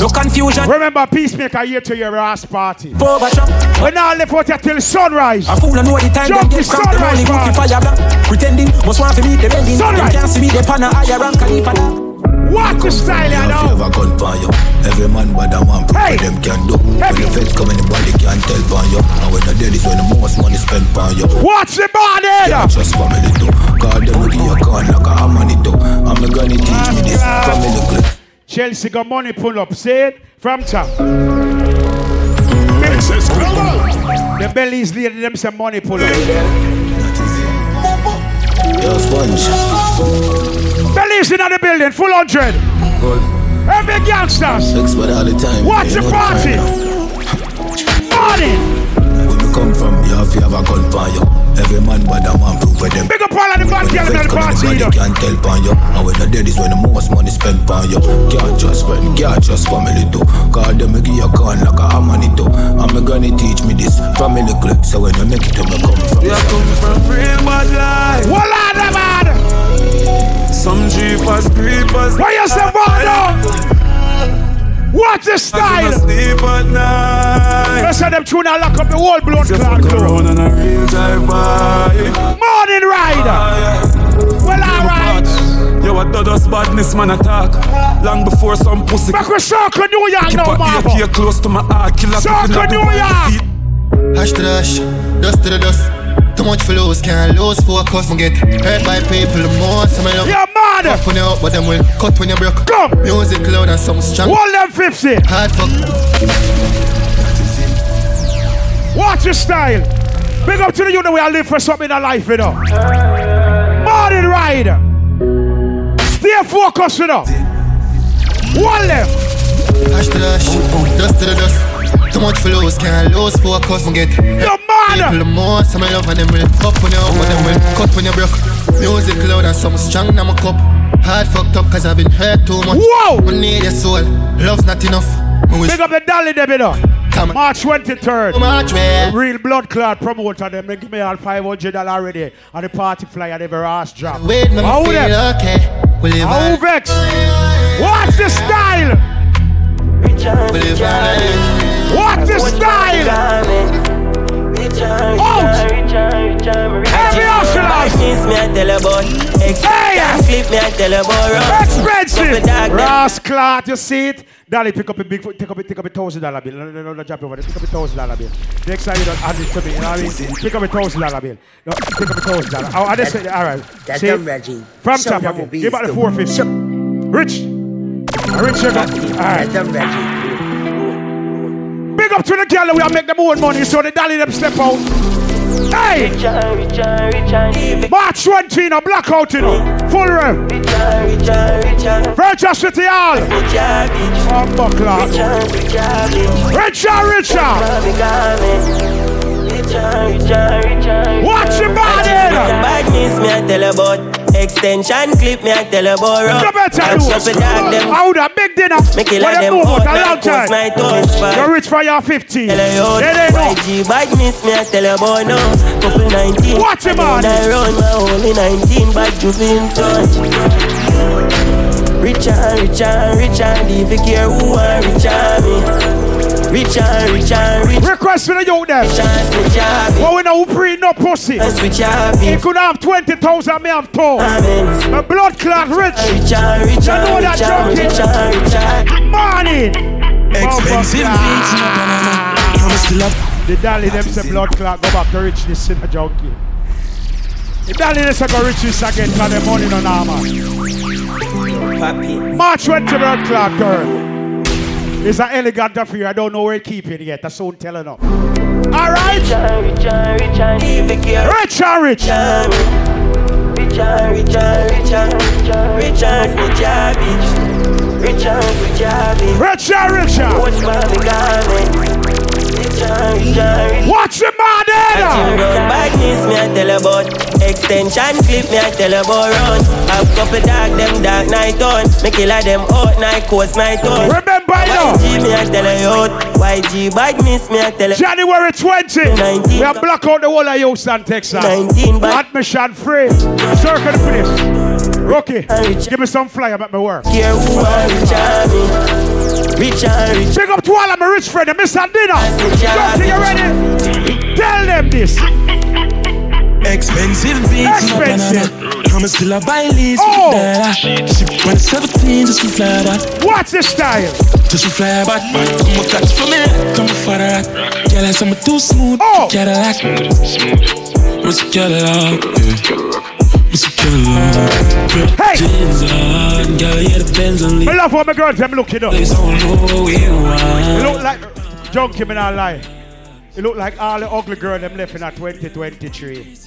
No confusion. Remember, Peacemaker here to your ass party. Over trap We're not left out here till sunrise. A fool I know the time them Junky get cramped Them sunrise, man. cookie fire black. Pretending, must want to meet the bending Them Sunrise. can't see me, they pan a higher rank Khalifa that Watch the style, you If you know. have gun for you. Every man but a one Hey. what them can do. When the feds come anybody can tell on you. And when the dead is when the most money spent on you. Watch the morning. Yeah, just family too. God them will give you a gun like a harmony too. I'm gonna teach me this. Ah. Family clip Chelsea got money pull up. Say it from top. The bellies lady them some money pull up. Yo, sponge Bellies in the building, full hundred. Every gangsters. But all the time Watch you the party. now. Where we come from, you have to have a gun for you Every man but a one proof with them Big up all of the bad When the in the come party. anybody you know. can tell on you And when the dead is when the most money spent on you Can't trust friend, can't trust family too God them will give you a gun like a harmony too And me gonna teach me this family clip So when you make it to me come from We are coming from real bad life. What are the man? Some jeepers, creepers. Why you say bad Watch the I style. sleep at night. Let's have them tune and lock up the whole blood Say clot fuck crew. around on a real drive by. Morning rider. Ah, well, alright. Yo, what does badness man attack? Long before some pussy. Back with Circle New York Keep now, a Marvo. AK close to my heart. Kill a Circle New York. Hash to the hash, dust to the dust. Too much for lose, can't lose focus. Me get hurt by people the most. I'm love. Yeah, man. Up when you up, but them will cut when you broke. Come. Music loud and some strong. One them 50. Hard fuck. Watch your style. Big up to the unit where I live for something in life, you know. Morning rider. Stay focused, you know. One left. Hash to the dust to the dust. Too much for lose, can't lose focus. Me get Yo, man. Most. I'm love and them will up when you up, but them will cut when you broke. Music loud and some strong now my cup. Hard fucked up cause I've been hurt too much. Whoa. We need your soul, love's not enough. Big up the dolly them, you know. Come on. March 23rd. March? Real blood clot promoter them. They give me all 500 already. And the party flyer, they very ass drop. Wait, me How feel them? okay. We live How vex? Watch the style. Watch the style. Out. Every hustler. This me Hey. Clip Expensive. Ras clot, you see it? Dolly, pick up a big, take up a, take up a thousand dollar bill. No, no, no, no, drop over there. Pick up a thousand dollar bill. Next time you don't add it to me, you know what I mean? Pick up a thousand dollar bill. No, pick up a thousand dollar. Oh, I just said, all right. That's See? Reggie. From top Give back the. 450. Show- Rich. Rich, got. All That's right. them, Reggie. Big up to the girl we are make them own money so the dolly them step out. Hey! March 20 in a blackout, you know. Full rev. Virtual City Hall. Oh, buckler. Richard, Richard. Watch your body. Badness, me I tell about. Extension clip, me I tell you about. Run. You better I'm do sure for it. dog them. How big dinner? Make it like them out a long post my toes. You're rich for your 50. Tell you out. They know. YG badness, me I tell you about now. Couple 19. Watch him on. I run my only 19, but you been touch. Rich and rich and rich and if you care who are rich and me. Rich and rich and rich. Request for the youth there. But we know who pre no pussy. He could have 20,000, me have two. A blood clot rich. Rich and rich You know and that rich and rich junky. and rich and Morning. Expensive beats, no banana. I'm still up. The dolly them say blood clot go back to richness in a junky. The dolly them say go richness again because the money no normal. March 20 blood clot girl. It's an elegant affair. I don't know where he keep it yet. That's soon telling up. Alright? Rich and rich and rich and if you care Rich and rich. Rich and rich and rich and rich and rich and rich. Rich and rich and. Rich and rich. Watch my garment. Rich and rich and rich. Watch the man Until there. run badness, me I tell about Extension clip, me I tell about run Have couple dark, them dark night on Me killer them out night, coast night on Remember you know. YG, me I tell you out YG badness, me I tell January 20. 19. We are block out the whole of Houston, Texas. 19, but Admission free. Circle the place. Rookie, give me some flyer about my work. care who are me Rich and rich Big up to all of my rich friends, Mr. Dinner. Don't you ready? Tell them this. Expensive beats, no Expensive. banana. I'm still a buy lease. Oh. She when 17 just to fly back. What's the style? Just to fly back. Come a catch for me, come a for that. Girl, I say I'm too smooth. Oh. Cadillac. Must Cadillac. yeah. Hey. I love how my girls them looking up. It look like junky, me not lie. It look like all the ugly girl them left in a 2023.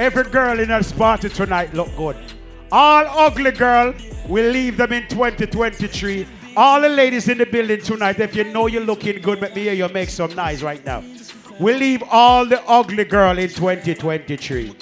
Every girl in this party tonight look good. All ugly girl, we leave them in 2023. All the ladies in the building tonight, if you know you're looking good, let me hear you make some noise right now. We leave all the ugly girl in 2023.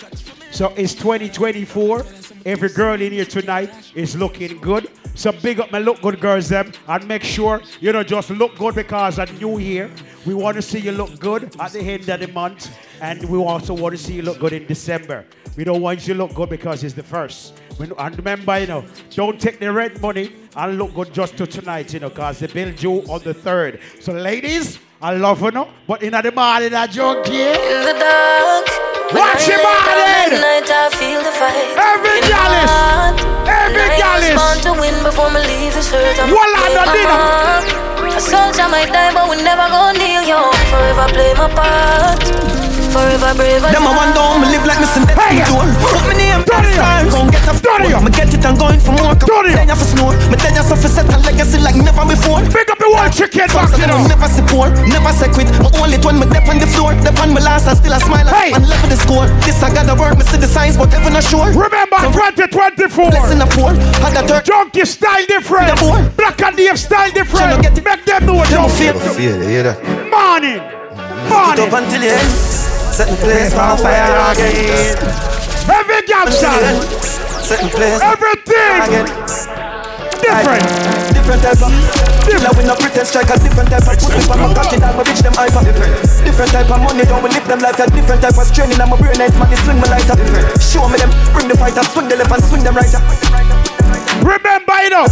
So it's 2024. Every girl in here tonight is looking good. So big up my look good girls them and make sure you know just look good because of new year. We want to see you look good at the end of the month and we also want to see you look good in December. We don't want you to look good because it's the first. And remember, you know, don't take the red money and look good just to tonight, you know, because the bill due on the third. So ladies, I love you, know, but in the morning, I junky. In the dark. Watch your body. Night I feel the fight. Every In gal my is- heart. every And I gal is- to win before me leave this earth. I'm Voila, play no my dinner. mark. A soldier might die, but we never gonna kneel, yo. Forever play my part. Forever brave and Them a one down, me live like me send that Hey, door. Put me name, Dirty, star, gon' get up. Dirty. Me get it and going for more. Dirty. Then you for snore. Me tell you something set a legacy like never before. Big up the one chicken back, Songs you that know. I never see poor, never say quit. Me only it when me dip on the floor. Dip on me last and still a smile Hey. and level the score. This I gotta work, me see the signs, but ever not sure. Remember, 2024. Blessing a poor, had a dirt. Junky style different. Blacka Dave style different. Shall I get it? Make them know what Them you feel. Feel, hear that? Morning. Put Morning. up until the end. Set the place on fire again. Every gangster. The place. Everything. Different. Different type of Killer with no pretend strike a different type of pussy. From my cocky dog, my bitch them hyper Different. Type of money, don't we live them like a different type of straining I'm a brain. Nice man, they swing me lighter. Show me them, bring the fighter, swing the left and swing them right Remember, you know.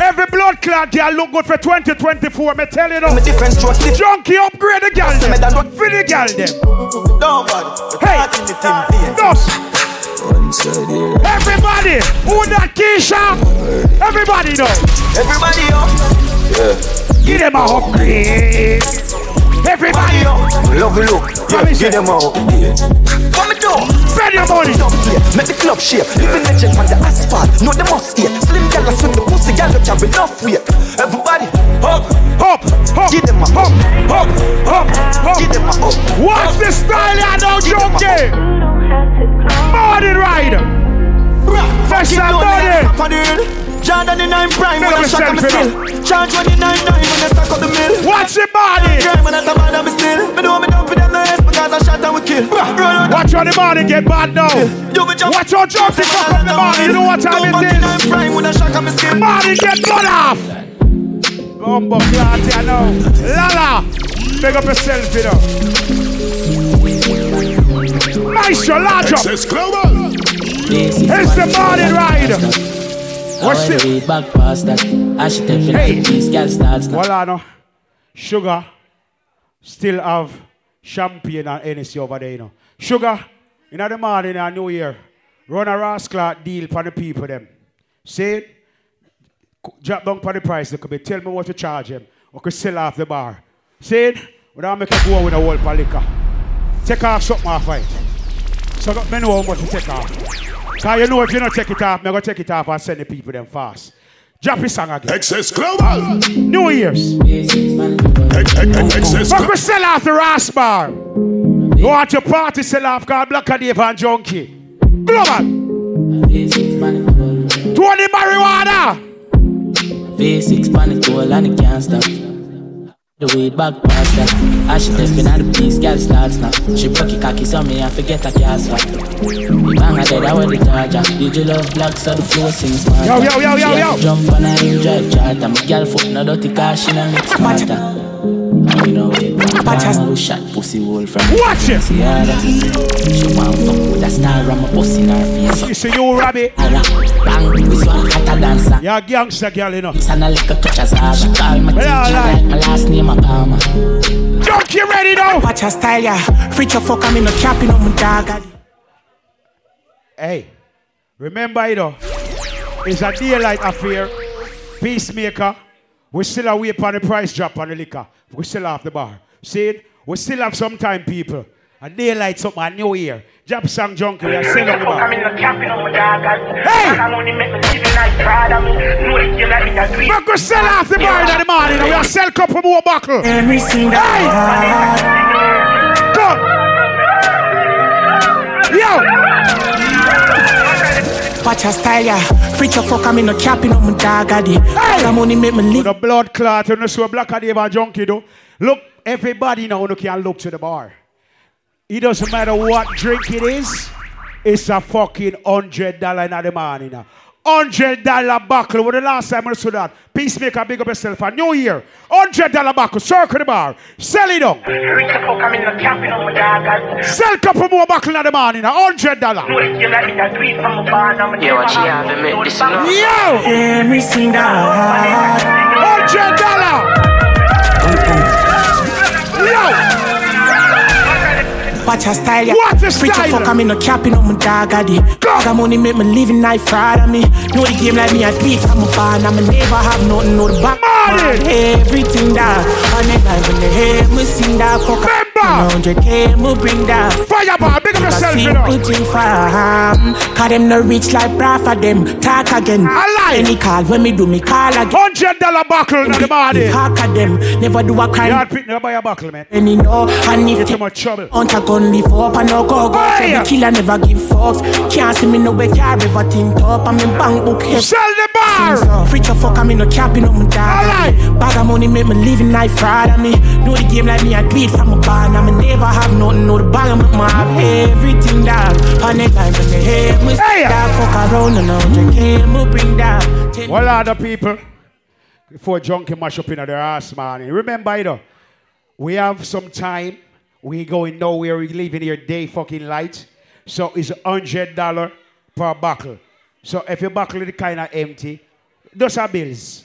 Every blood clot girl look good for 2024. Me tell you Me know. different strokes, different Junkie upgrade the girl them. Me For the girl them. Nobody, Hey. Part in the team vein. Dust. One side here. Everybody. Who that Keisha? Everybody know. Everybody up, Give them a upgrade. Everybody body up. Love you look. Yeah, give them out. Come me down Spend your money. Make the club shake Living legend on the asphalt, know the must eat. Slim gal swing the pussy, gal look carry enough weight. Everybody, up, Up, up, Give them a up, up, up, up. give them a up Watch the style, I know, junky. Morning ride. Fresh and lonely body. and the. Jordan in nine prime Make when I up shot yourself, me you still. Charge when you nine nine when I stack up the mill. Watch your body. Crime when I top of them still. Me know me dump it them nice because I shot and we kill. Watch how the body get bad now. Watch how jump it fuck up the body. You know what time it is? prime when I shot me skin. Body get blood off. Gumbo clot, you know. Lala. Big up yourself, you know. Maestro, large up. Excess Global. It's the morning ride. What's it? it? Back past that. I should take Hey. These girls starts now. Well, I know. Sugar still have champagne and Hennessy over there, you know. Sugar, in the morning and New Year, run a rascal deal for the people them. Say it, drop down for the price little bit. Tell me what you charge them. Or could sell off the bar. Say it, we don't make a go with a whole for liquor. Take off something off it. So got me know how much to take off. Cause you know if you don't take it off, I'm gonna take it off and send the people them fast. Drop his song again. Excess Global. New Year's. Excess Fuck we sell off the Ras bar. Go out to party, sell off called Blacka Dave and Junky. Global. Tony marijuana. V6 panic goal and it can't stop. The way back past that. I should have been at the piece, girl starts now. She broke it cocky, so me I forget a cast back. The bang I dead, I wear the charger. Did you love black, so the flow sings smart. Yo, yo, yo, yo, She yo. have to Jump on her in drive charter. My girl foot no dirty car, she no mix smarter. And we know it. Time we shot pussy hole from Watch it. See her that She want fuck with a star, I'm a pussy in her face. You see you, Robbie. Bang, this one hotter dancer. You're a gangster girl, you know. It's an a little touch as Zaza. She call my teacher like my last name Obama. Junky ready now. Watch her style, yeah. Preach a fuck, I'm in a capping on my dog. Hey, remember, it know, it's a daylight affair. Peacemaker. We still away upon the price drop on the liquor. We still have the bar. See it? We still have some time, people. A daylight something, a new year. Drop song junky, we are still on the bar. Hey! We're going to sell off the bar in the morning and we'll sell a couple more buckle. Everything that Hey! Yo! Watch her style, yeah. Preach a fuck, I'm in a capping on my dog. I did. All money make me live. The blood clot, you know, so blacka Dave and junky, though. Look, everybody now who can look to the bar. It doesn't matter what drink it is, it's a fucking hundred dollar in the morning. now. Hundred dollar buckle. When the last time I saw that, peacemaker, big up yourself. A new year, hundred dollar buckle. Circle the bar, sell it on. Sell a couple more buckle in the morning. Hundred dollar. Yeah, what she have to this. Yo! Everything that Hundred dollar. Yo! Watch her style, yeah. Watch the Preach a style. fuck, I'm in a capping on my dog. I. Got money make me living life fraud of me. Know the game like me, I beat from a barn. I'ma never have nothing, know the back. Money. Everything that. The life when they hear me sing that fuck. Remember. 100k, me bring that. Fireball, big up yourself, you know. Thing for um, Cause them no rich like for them. Talk again. I lie. Any call when me do me call again. Hundred dollar buckle in the morning. Talk of them. Never do a You crime. had pick buy a buckle, man. Any no, and if too they much trouble. Hunt a gun live up and no go go Hey! so the killer never give fucks Can't see me no way car ever think up I'm in bank book head Sell the bar. a fuck I'm in a capping on my dog Alright. Bag of money make me living life fraud on me Know the game like me I do it from a barn I'ma never have nothing Know the bag of my everything dog On the line when they hear me Hey! dog Fuck around and 100k me bring that Tell Well, other people, before junky mash up in their ass, man. Remember, you know, we have some time. We going nowhere. We leaving here day fucking light. So it's hundred dollar per buckle. So if your buckle is kind of empty, those are bills.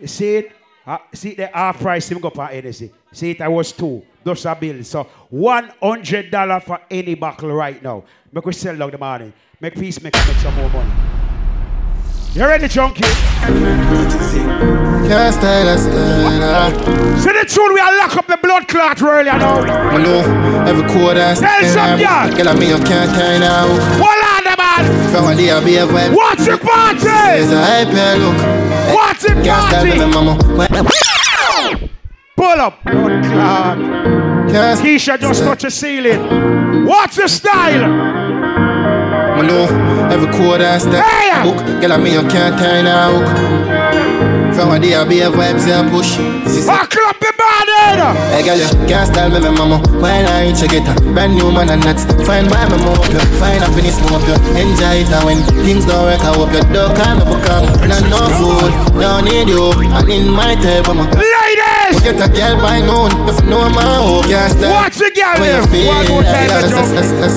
You see it? Uh, see the half price him go for anything. See it? I was two. Those are bills. So one hundred dollar for any buckle right now. Make we sell down the morning. Make peace make make some more money. You ready, junky? Can't style a style. See the tune we are lock up the blood clot earlier now. I know every quarter. Tell some girl. Girl, I mean, you can't tie now. Hold on, the man. From a day, I'll be a vibe. Watch the party. There's a hype here, look. Watch the Can't style party. baby mama. Pull up. Blood clot. Can't Keisha just touch the ceiling. Watch the style. I know every quarter I step book. Girl, I mean you can't turn a hook. From a day I be a vibes I push. Fuck up the body. Eh? Hey girl, you can't style me, me mama. Why not reach a get a brand new man and nuts? Fine by me move you, find happiness move you. Enjoy it and when things don't work, I hope you don't call me become. Not no food, don't need you. I need my table, my ladies. Get a girl by noon, if know my hope, can't style. Watch the girl there. One more time, like let's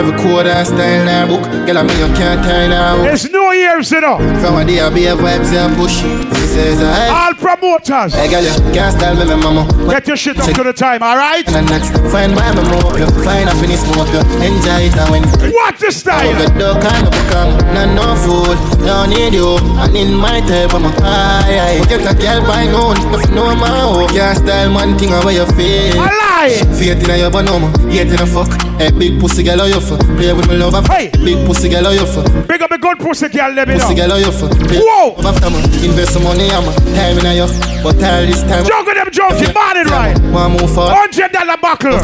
every quarter I style now book. Girl, I mean you can't out. It's New Year's, you know. From a day I be a vibes I push. She says uh, I. All promoters. Hey girl, you can't style me, me mama. Get your shit up to the time, alright? And next, find me more you. Find more you. Enjoy it and when. What the style? Good dog kind of become. Not no food. Don't need you. And in my type I'm a high. Get a girl by noon. If know my hope. Can't style man thing how you feel. I lie. Faith in your banoma. Hate in a fuck. Hey big pussy girl for. Play with me love. Hey. Big pussy girl how you for. Big up a good pussy girl, let me know. Pussy girl how you for. Whoa. After me. Invest some money I'm a time in a you. But all this time. Juggle them junky, morning right. One move forward. Hundred dollar buckle.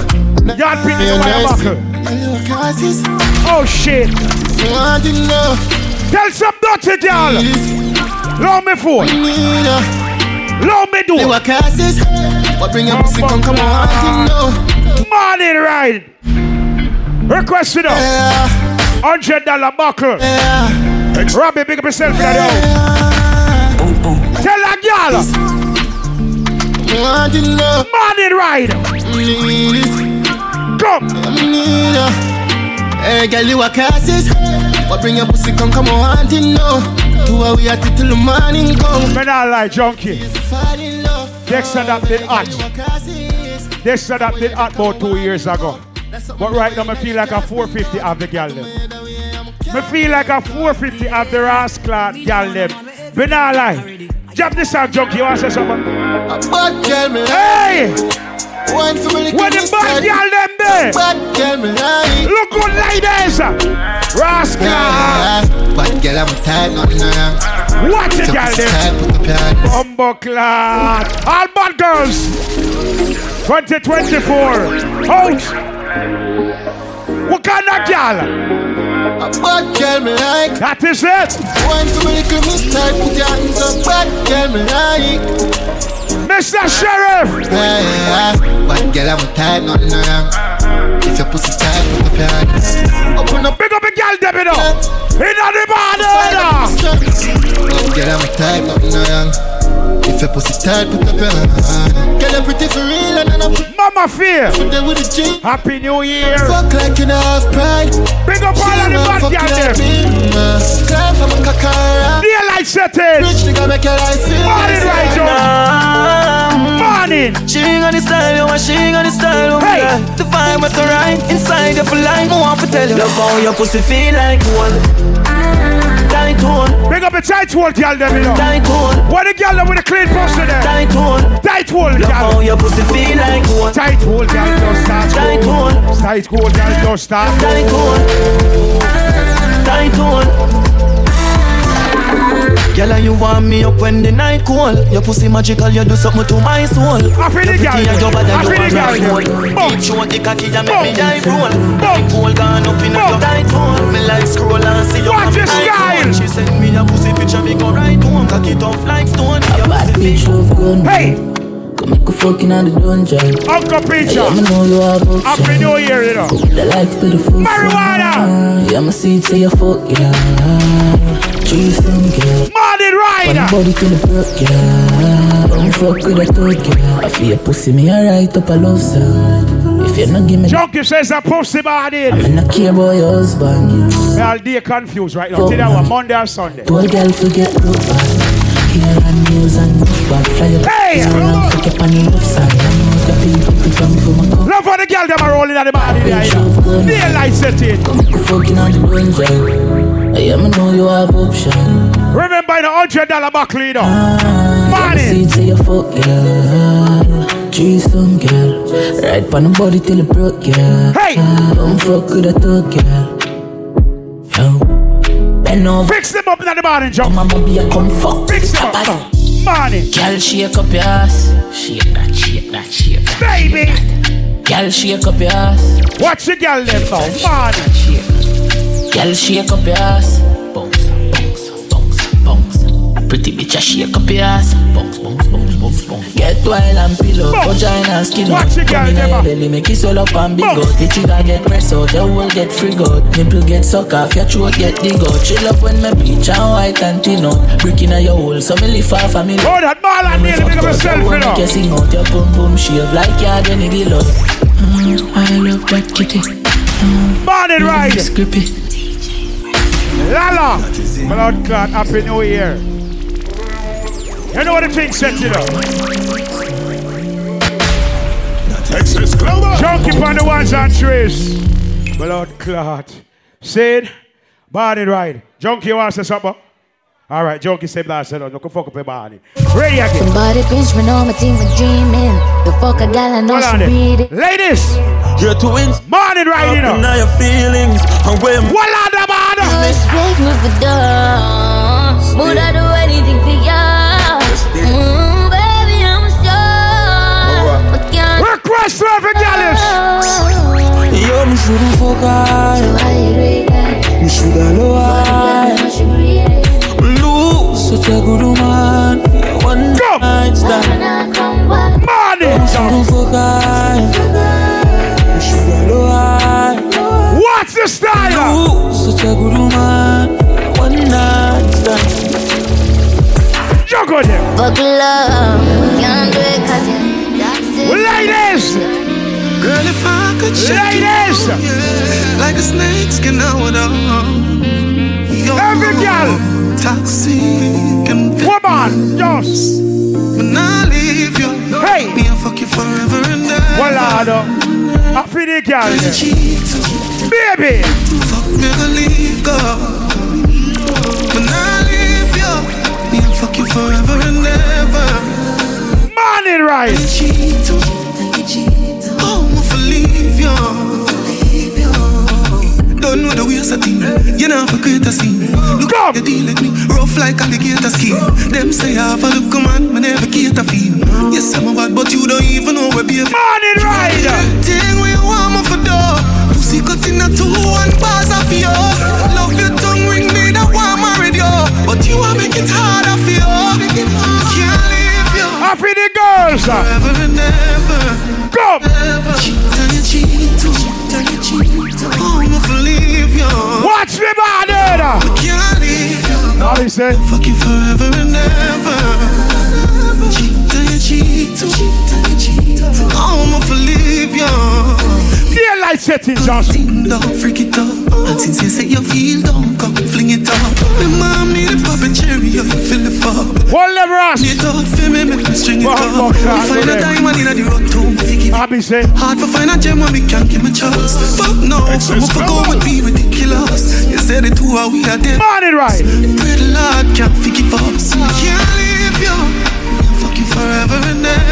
Yard pick me one buckle. Oh shit. Tell some dirty girl. Low me phone. Low me do. You. But bring your pussy come come on. You. Morning right. Request it up. Hundred dollar buckle. Robbie, big up yourself the house. Tell a girl. Morning ride. Come. Hey, girl, you a casses. But bring your pussy come come on. You know. Two hours we at it till the morning come. Man, I like junky. Dexter that did hot. Dexter that did hot about two years ago. But right now, I feel like a 450 of the girl them. Me feel like a 450 of the rascal girl them. But not lie. Drop this song, junky. You want to say something? Bad girl, me Hey! One for me, Where the bad girl them there? Bad girl, me like. Look good, ladies. Rascal. Bad girl, I'm a tight, nothing around. Watch it, girl them. Put up your hand. Bumbo clot. All bad girls. 2024. Out. What kind of girl? A bad girl, me like. That is it. One for me, little mister, put your hands up. Bad girl, me like. Mr. Sheriff. Yeah, yeah, yeah. Girl, I'm nothing around. If your pussy tight, put up your hand. Open up. Up a girl, them, you know. In the Bad girl, I'm nothing around. If your pussy tight, put up your hand. Girl, I'm pretty for real, and I'm pretty. Mama Fear. Put with the G. Happy New Year. Fuck like you know have pride. Big up all of the bad girl, them. Clap from a kakara. Daylight setting. Rich nigga make your life feel Morning, right, Joe. Morning. She ain't got the style, you want she ain't got the style, oh Hey. hey. The vibe was alright, inside you for life, I want to tell you Love how your pussy feel like one Tight one, Big up the tight hole, girl, them, you know. tight one, What the girl them with the clean pussy there? tight one Tight hole, Love how girl. your pussy feel like one Tight hole, girl, just start. Tight one, Tight hole, girl, just start. tight one Tight one Girl, and you want me up when the night cold. Your pussy magical, you do something to my soul. I feel the girl, pretty and your body, I you feel the girl, right girl. roll. Deep throat, the cocky, you make me Boom. eye roll. Boom. The cool gone up in Boom. your tight hole. Me like scroll and see you Watch on your my style. iPhone. She send me a pussy picture, me go right home. Cock it off like stone. Your Bad bitch love gun. Hey, Come make a fucking on the dungeon. Uncle Preacher. Yeah, me know you have Happy option. New Year, you know. The life to the full. Marijuana. Yeah, my seed say you fuck, yeah. Threesome, girl. Morning One Rider. body till the broke, yeah. Don't fuck with a thug, yeah. I feel your pussy, me alright up a love side. If you not give me, Junky says a pussy body. I'm not care about your all day confused right now. Today was Monday or Sunday. To a girl forget broke. Here and news and up Hey! around, fuck up on the rough side. To. Love for the girl them are rolling at the body there. You know. Daylight setting. Fucking on the dungeon. I am know you have option. Remember the hundred dollar back leader. know. Yeah, my Money. seed say you fuck, yeah. Threesome, girl. Right on the body till it broke, yeah. Hey! Don't fuck with a thug, girl. Yo. Bend over. Fix them up in the morning, Jump. Mama be a come fuck. Fix them up. Morning. Girl, shake up your ass. Shake that, shake that, shake that. Baby. Girl, shake up your ass. Watch the girl them now, man. Girl, shake up your ass. Bounce, bounce, bounce, bounce. Pretty bitch, I shake up your ass. Bounce, bounce, bounce, bounce, bounce. Get wild and pillow, vagina and skin out. Watch the girl Come in them, your belly, make it swell up and big out. The trigger get pressed out, your will get free out. Nipple get suck off, your throat get dig out. She love when me bleach and white and thin out. Brick in your hole, so me lift off and me. Oh, that Marlon nearly make up yourself, you know. Make you sing out your boom boom shave like you're Jenny the love. Mm, I love that kitty. Mm, Morning ride. it's grippy. Lala. Blood clot, happy new year. You know what the thing sets it up. Excess Global. Junky on the ones and threes. Blood clot. Sid, body ride. Junky wants to say something? All right, Junky said last said, no, go fuck up your body. Ready again. Somebody pinch me on my team with dreaming. The fuck a gal I know Hold she read it. Ladies, You're twins. morning ride, you know. Now your feelings. And when Walla da You bada. Expect me for dance. Would I do anything for you? Mm, baby, I'm sure. But can't Request for every gallus. Yo, me shouldn't focus. Me shoulda know I lose such a good woman. One night stand. Morning. Me shouldn't focus. I What's the style? lose such a good woman. One night stand. Juggle them. Fuck love. Can't do it cause you that's. Ladies, Girl, if I could shake ladies. you, yeah, like a snake skin out of Every girl. toxic and Woman, just. when I leave you, Hey. me and fuck you forever and ever. Walla da. Happy the girl. Girl, you them. cheat, Baby. fuck me, leave go. When I leave you, me and fuck you forever and ever. Morning ride. You cheat, oh, I'm for leave you. Don't know the ways I think. You know for create a scene. Look Come. you deal with me, rough like alligator skin. Them say I have a look man, me never cater feel. Yes, I'm a bad, but you don't even know where be. Morning ride. Thing we want for door. Pussy in a two one bars of you. Love your tongue ring me that one married you. But you are make it harder for you. Can't leave you Happy the girls. forever and ever. Come. Tell you cheat, tell you cheat. I'm gonna leave you. Watch me. Eh, can't leave you. All he said. Fuck you forever and ever. Cheat, tell you cheat, tell Oh, I'm gonna leave you. Daylight settings, just. Don't freak it up. And since you say you feel down, come fling it up. Made a pop and cherry, you fill the fuck. One level ass. It up for me, make me string it up. We find a diamond in the road to figure. I be say. Hard for find a gem when we can't give a chance. Fuck no, some of go would be ridiculous. You said the two are we are dead. Morning ride. Pray the Lord can't forgive us. Can't leave you.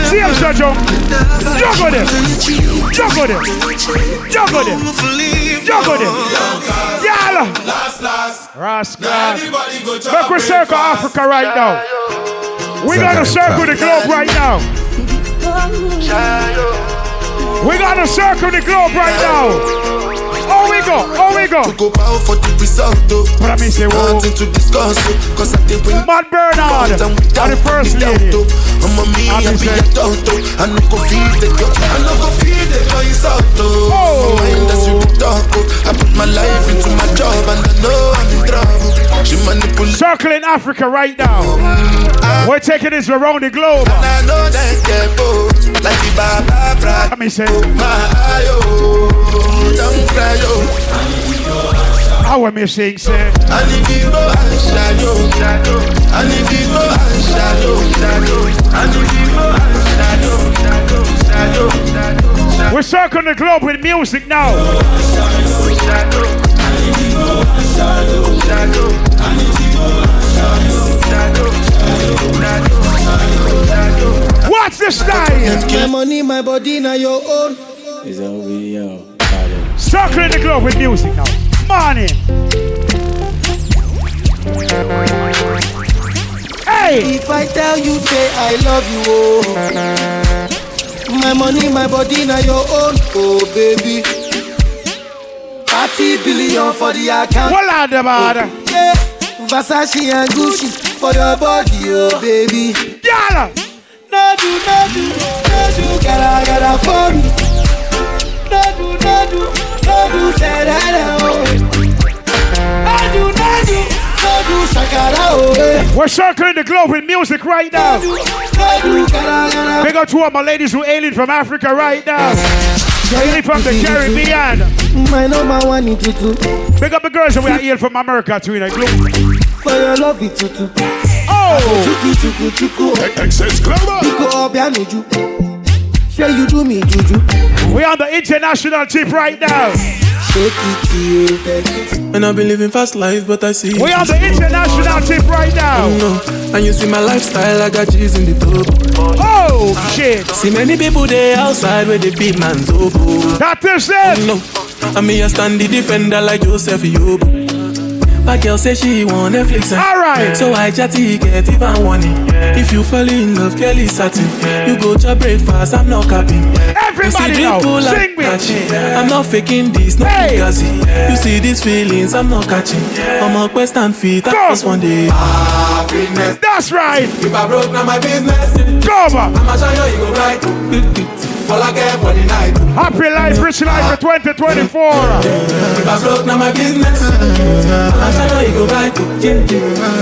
See him, Sir Joe. Juggle them. Juggle them. Juggle them. Juggle them. Y'all. Last, last. Rascal. Everybody go to Look, we circle Africa right now. We're gonna circle the globe right now. We're gonna circle the globe right now. Oh, we go. Oh, we go. Go bow for the result, though. But I mean, say, whoa. Nothing to discuss, oh, cause I did win. Mad Bernard. And the first lady. I'm a me, I I be be a toto. I no go feed the girl. I no go feed the girl, it's out, though. Oh. Mind that's you talk, oh. I put my life into my job and I know I'm in trouble. She. Circling Africa right now. Ah. We're taking this around the globe. And I know that get oh. like the Baba. Let me say. My oh, don't cry, oh. How we me sing, say. I need to go and shadow, shadow. I need to go and shadow, shadow. I need to go and shadow, shadow, shadow, shadow, shadow. We're circling the globe with music now. What's the style? My money, my body, now your own. It's over, yo. Circling the globe with music now. Morning. Hey! If I tell you, say I love you, oh. My money, my body, now your own. Oh, baby. 30 billion for the account. What are the matter? Yeah. Versace and Gucci for your body, oh, baby. Yalla. No do, no do, no do, gotta, gotta for me. No do, no do, no do, that, oh. No do, no do, shakara, eh. We're circling the globe with music right now. No do, gotta, gotta. Big up to all my ladies who are ailing from Africa right now. Ailing from the Caribbean. My number one in tutu. Big up the girls who are ailing from America too in the globe. For your love, it tutu. Oh! Chuku, chuku, chuku. Excess Global. Pico up your nuju. Say you do me juju. We on the international tip right now. Shake it. And I've been living fast life, but I see. We on the international tip right now. Oh, no, and you see my lifestyle, I got cheese in the tub. Oh shit! See many people there outside where they feed man's oboe. That is it. Oh, no, and me a stand the defender like Joseph Yobo. My girl say she want Netflix. And Alright. So I chatty get even one If you fall in love, girl is satin. You go to breakfast, I'm not capping. Everybody now, drink cool and sing me. I'm not faking this, no Hey. fugazi. You see these feelings, I'm not catching. I'm a quest and feet, I Go. just one day. Happiness. That's right. If I broke, now my business. Go over. I'ma show you, you go right. All I get for the night. Happy life, rich life for 2024. If I broke, now my business. I'ma you, you go right.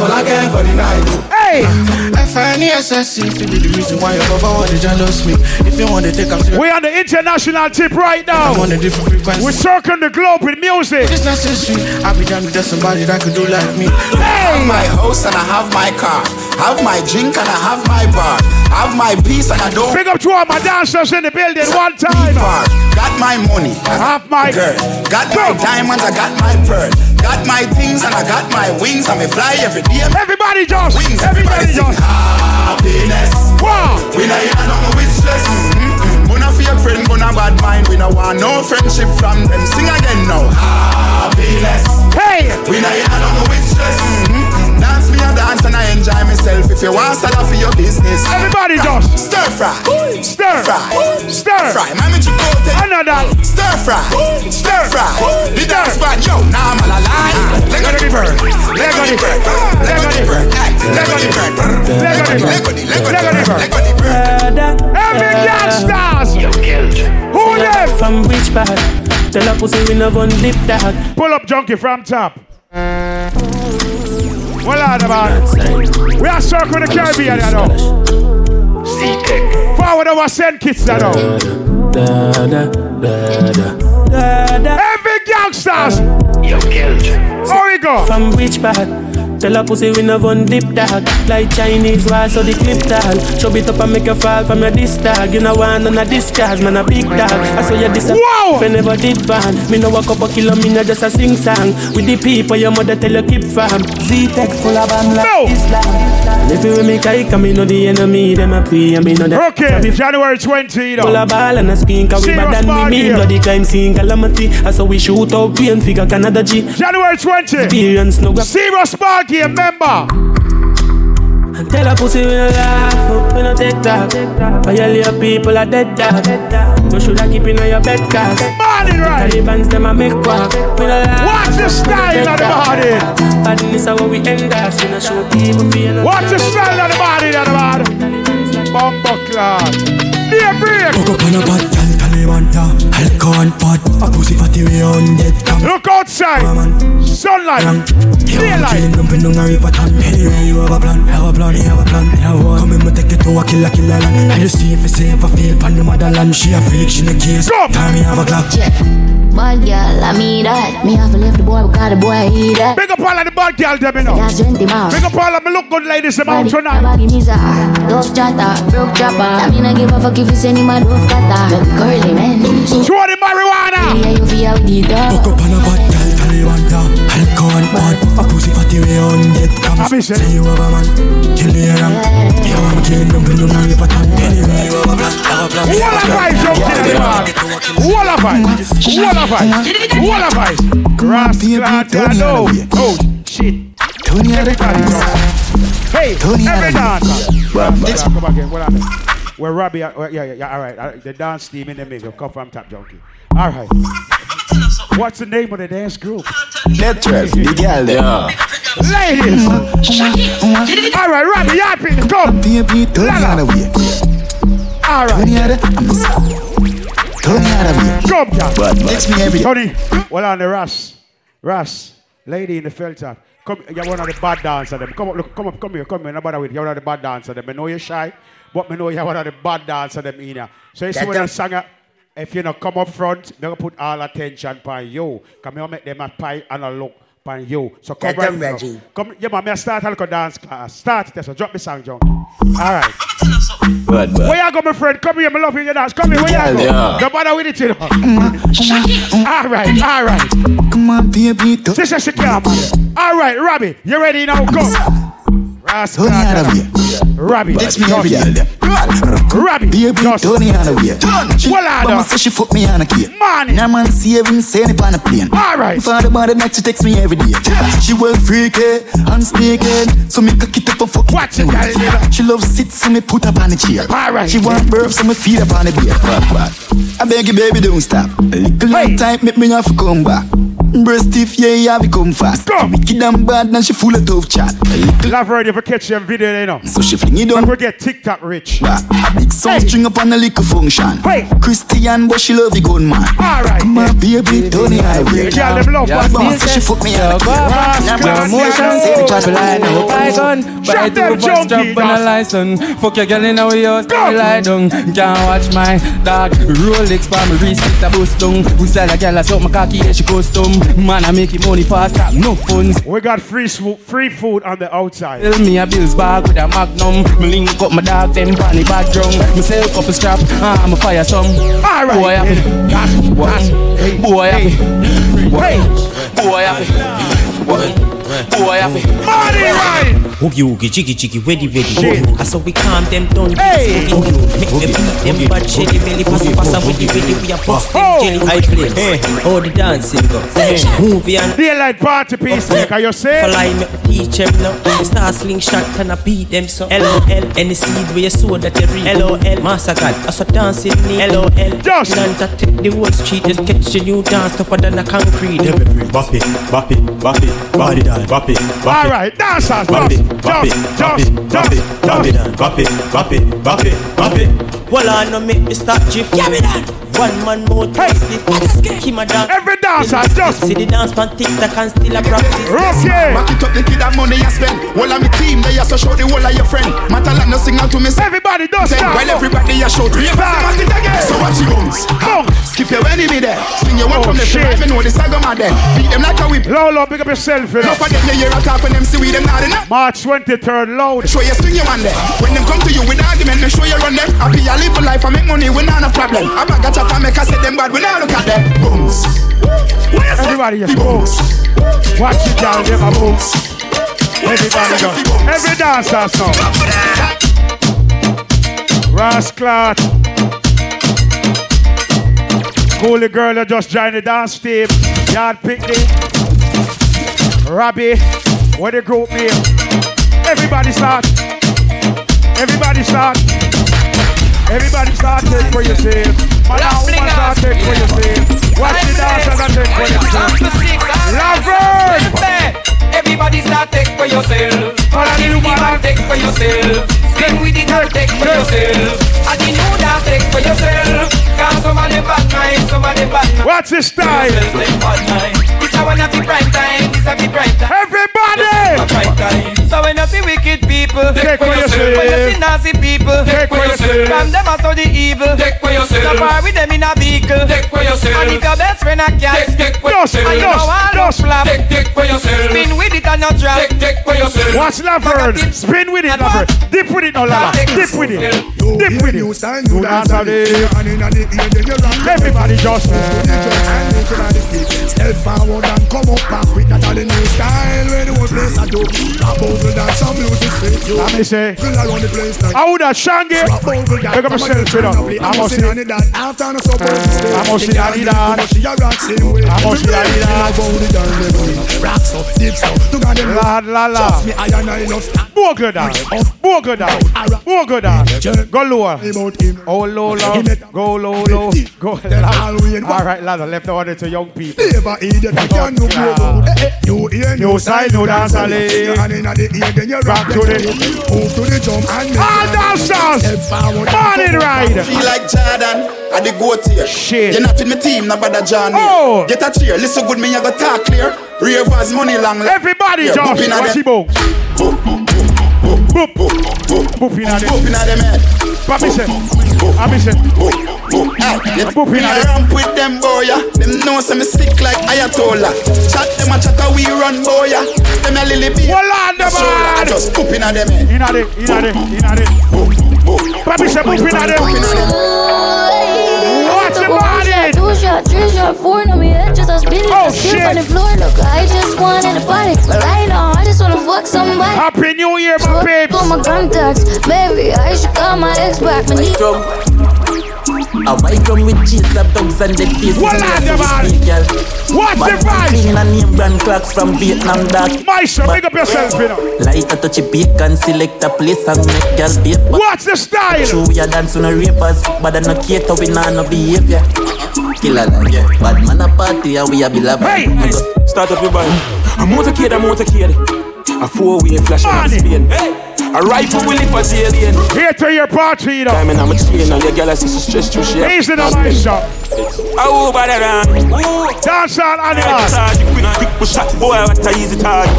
All I get for the night. Hey! F-I-N-E-S-S-E If you be the reason why your papa want to jealous me If you want to take up We on the international tip right now. I'm on a different frequency We're circling the globe with music. It's necessary I be down with just somebody that could do like me Hey! my house and I have my car. Have my drink and I have my bar. Have my peace and I don't Big up to all my dancers in the building one time. bar. Got my money. I Have my girl. Got my diamonds. I got my pearl. Got my things and I got my wings. And me fly every day. Everybody just, Wings. everybody sing just. happiness. Wow! We not hear nothing wishless. Mm-mm. We not fake friend, we not bad mind. We not want no friendship from them. Sing again now. Happiness. Hey! We not hear nothing wishless. Mm-mm. Dance me a dance and I enjoy myself. If you want salad for your business. Everybody just. Stir fry. Stir. Fry. Stir. Fry. Mami chicote. Another. Stir fry. Stir fry. The dance spot. Yo, now I'm a lie. Leg on the bird. Leg on the bird. Leg on the bird. Leg on the bird. Leg on the bird. Leg on the leg on Leg on the the bird. leg on the bird. Every gangsters. Who them? From which part? Tell a pussy we no gun lip dog. Pull up junky from top. Well, on about We are circling the Caribbean, you know. Forward over St. Kitts, you know. Every gangsters. How we go? From which part? Tell a pussy we no gun dip dog. Like Chinese wall so the clip tag Chub it up and make you fall from your disc tag You know one on a discard, man a big dog. I saw you this a Wow! If never did ban. Me no walk up a kilo, me no just a sing song. With the people your mother tell you keep farm Z-Tech full of bam like No. Islam. And if you with me kike, me know the enemy Them a pray and me know that Okay, January 20, you know. of ball and a screen Cause we bad than ball me Me game. bloody crime scene calamity I saw we shoot out pain figure Canada G January 20. Experience no graph Serious ball game member. Tell a pussy we no laugh, oh, we no take talk. Violate people are dead dog. You shoulda keep in on your bed cause Morning right. Taliban's them a make quack. We no laugh. Watch the style of the body. Badness is how we end us. We no show people fear. Watch the style of the body, the body. Bumbo clad. A break. Coco pan a pot, gal Taliban Alcohol pot, a pussy fatty we on Look outside. Sunlight. Daylight. On Anyway you have a plan, have a plan, have a plan Have one Come in me take it to a killer killer land I just see if it's safe, I feel pan the motherland She a freak, she a case Time me have a clock Bad girl, I mean that. Me have to leave the boy because the boy eat that. Big up all of the bad girl, them, you know. That's 20 miles. Big up all of me look good ladies, them out tonight. dove chatter, broke chopper. I mean I give a fuck if you send him a dove cutter. Make it curly man. So Throw the marijuana. yeah, you feel with the dog. Coco pan a pot, gal Taliban ta Alcohol pot, a pussy fatty we on dead cam eh? Say you have a man, kill the ram You want me killing them pin on a river tan Anyway you have a plan, have a plan What a vibe, young kid, man. What a vibe. What a vibe. What a vibe. Rascal, I know. Oh, shit. Tony Everybody, go. Hey, every dancer. Come back again. What happened? Where Robbie, uh, yeah, yeah, yeah, all right. Uh, the dance team in the middle. Come from Top Junky. All right. What's the name of the dance group? Network, the girl there. Ladies. All right, Robbie, you happy? Go. Baby, turn the other way. All right. Turn the other. I'm a Turn the other way. Come down. Bad, bad. Text me every day. Tony, well on the Ras. Ras, lady in the filter. Come, you're one of the bad dancers. Them. Come up, look, come up, come here, come here. Nobody with you. You're one of the bad dancers. Them. I know you're shy, but I know you're one of the bad dancers. Them in here. So you see Get when I sang it, if you know come up front, they're gonna put all attention on you. Come here, make them a pie and a look on you. So come Get right them, now. Reggie. Come, yeah, man. Me I start a little dance class. Start it. So drop the song, John. All right. Bad, Where you go, my friend? Come here, my love you dance. Come here, where you go? Yeah. Don't bother with it, you know. all right, all right. Come on, baby. Turn Sister Shakira, man. All right, Robbie, you ready now? Go. Rascal. the other way. Robbie, Text me every day. Robbie, Baby, just turn the other way. She, Well, I know. say she fuck me on a key. Money. Now man see even say it on a plane. All right. Father the night she text me every day. She well freaky eh, and speaking, eh. so me cock it up and fuck. Watch it, girl. She loves sit, so me put up on the chair. All right. She want burp, so me feed up on the what? I beg you, baby, don't stop. A little Hey. time, make me have to come back. Breast stiff, yeah, you have to come fast. Go. Wicked and bad, and she full of tough chat. Love ready if I catch them video, you know. so she fling it Don't down. forget TikTok rich. A big song Hey. string up on a little function. Hey. Christian, but she love the gun man. All right. My baby, Tony, I will. girl them love Yeah, say she fuck me on the key. Rascal, Now Your man see emotions her say the trash Fly now, gun, buy Shut two them bucks, junkies, on a license. Fuck your girl in our house, me lie down. Can't watch my dog. Rolex me wrist, it a bust down. We sell a girl, I suck my cocky, yeah, she custom. Man, I make it money fast, got no funds. We got free free food on the outside. Tell me a bills bag with a magnum. Me link up my dog, then panny bag drum. Me sell couple strap, ah, I'm a fire some. All right. Boy, happy. Boy, boy, happy. Hey, Boy, happy. Boy, boy, happy. money right. Oogie oogie, jiggy jiggy, ready ready. I saw we calm them down. Hey. Oogie oogie, make them beat them bad jelly belly pass pass and ready ready. We are oh. bust them jelly. I play. Oh the dancing go. Movie and Daylight party piece maker, you say? Fly me teach them now. The star slingshot can I beat them so. LOL, any seed where you sow that you reap. LOL, master God, I saw dancing me. LOL, Just. none that take the whole street. Just catch a new dance tougher than a concrete. Bop it, bop it, bop it, body down, bop it, bop it. right, dancers, Bop it, bop it, bop it, bop it, bop it bop it, bop it, bop it, bop it. Well, I know me start drift. Yeah, me done. One man more Hey. hey. Keep my dance. Every dancer, just. See the dance man TikTok and still a practice. Okay. Back it up the kid that money you spend. All of me team, they also show the whole of your friend. Matter like no signal to me. Everybody, just stop. While everybody you show three back. So watch you bounce. Bounce. Skip your enemy there. Swing your one Oh, from the shit. right. Me know the saga man there. Beat them like a whip. Lolo, big up yourself, you know. Enough of them you hear a talk when them see we them not enough. March 23rd, loud. Show you swing your one there. When them come to you with argument, me show you run them. Happy I live a life, I make money, we not a problem. I bag a chat and make I say them bad, we not look at them. Booms. Everybody, just bounce. Watch it, y'all, them a bounce. Everybody go. Every dancer now. Rasclat. Coolie girl that just joined the dance team. Yard picnic. Robbie. What the group name? Everybody start. Everybody start. Everybody start take for yourself. Man and woman start take for yourself. Watch the dancers and take for yourself. Laverne! Everybody start take for yourself. Follow the Give woman. and take for yourself. Spin with it and take for yourself. And the new dance take for yourself. Cause some of them bad mind, some of them bad mind. Watch the style. Yourself them bad mind. This a one of the prime time, this a the prime time. Everybody! Prime time. So when you see wicked people, Take for yourself. When you see nasty people, Take for yourself. From them out of the evil, Take for yourself. Stop par with them in a vehicle, Take for yourself. And if your best friend a cat, Take, take for Just, yourself. And you just, know one just. flap, Take, take for yourself. Spin with it and not drop. Take, take for yourself. Watch Laverne. Spin with it, Laverne. Dip with it, no Lala. Dip with it. Dip with it. Do not have it. Everybody just. Uh, Step forward and come up back with that all the new style When the whole place I do A bogle dance, some music you Let me say. Fill around the place like I would have Shangy. A bogle dance, Pick up yourself, you know. I I'm must see. it that After no supper I must see that, that. She a rock same way I must see that, that. I bow the down the way rock so, dip so. To God them La la la. Trust me, I and I love stand. Bogle down. Down. Bogle down. Go lower. Oh low low. Go low low. Go low. All right, ladder. Left the order to young people. Never idiot, you can't no grow. Eh, eh, You hear No side, no dance, alley. your hand inna the ear, then you rock to the- Move to the drum and All dancers. Step forward and Morning ride. Feel like Jordan, I the goat here. Shit. You're not with my team, no bother John. Oh. Get a cheer, listen good, me, I got talk clear. Ravers money long. Everybody, Yeah, Josh. boop inna Watch them- him out. Boop, boop, boop, boop, boop, boop, boop, Boop inna them. boop inna them head. Papi say. Papi say. Boop, boop, hey, you Boop me inna a them. ramp with them boy, yeah. Them know say me sick like Ayatollah. Chat them a chat a we run boy, yeah. Them a lily bee. Well on the So, I man. just boop inna them head. Inna them. Inna them. Inna them. Papi say boop inna them. What's the morning? Two shot, three shot, four, no me head just a spin it, Oh, I shit. on the floor. Look, I just wanted a body, but right now I just wanna fuck somebody. Happy New Year, my babes. Put my contacts, baby. I should call my ex back. Me need drum. A white drum with cheese, up dogs and dead faces. Well, and on the yes, man. sweet girl. What's the Bad vibe? clean and name brand clocks from Vietnam dark. Maestro, big up yourself, you know. Light a touch of and select a place and make girl bathe. But What's the style? True, we a dance on a ravers, but I no cater, we nah no behavior. Killer like yeah. Bad man a party and we a be love. Hey. Start up your band. A motorcade, a motorcade. A four-way flash on Money. Spain. A rifle will live for the alien. Here to your party, you know. Diamond, I'm a chain, and your girl, I see she stress too shit. Easy now, Maestro. Oh, bada Ooh. Dance all animals. Charge, quick, quick push shot. Boy, what a easy target.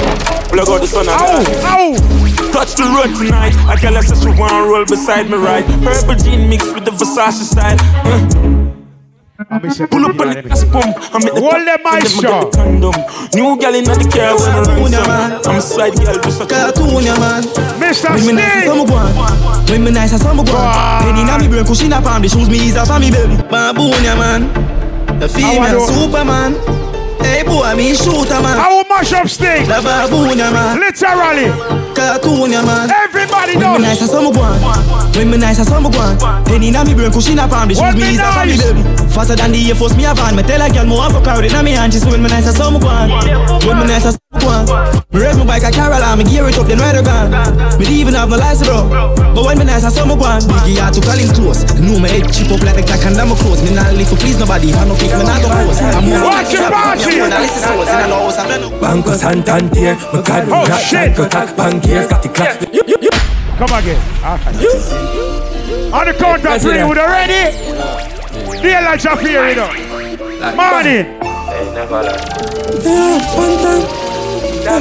Plug out the sun and Ow, ow. Touch the road tonight. A girl says she wanna roll beside me right. Purple jean mixed with the Versace style. Uh. Pull up on the gas pump. I'm at the Hold them, Maestro. condom. New girl in the car when I run some. I'm a side girl just a Cartoon, yeah, man. Mr. When me nice as Sting. I'm going. When me nice as I'm going. Penny inna me brain, cushion up on the shoes. Me is a family baby. Baboon, yeah, man. The female do- Superman. Hey boy, me shooter man. I will mash up Sting. The baboon, man. Literally. Cartoon, man. Everybody When me knows. nice as I'm going. When me nice as I'm going. Penny inna me brain, cushion on the When me is a family nice. baby. Faster than the Air Force, me a van. Me tell a girl, more a crowd inna me hand. She when me nice as I'm going. When me nice as I'm. Me raise my bike a Caroline, me gear it up, then ride a gun. Me even have no license, bro. But when me nice as I'm going, Biggie had to call him close. Know me head chip up like the clock and I'm close. Me not live for please nobody. If I no kick, me not go close. I'm more Watch your party. Banco Santander, my God, Oh, rap, shit. tank, attack, bankiers, got the clock. Come again. All right. On the count of Let's do three, that. would you ready? The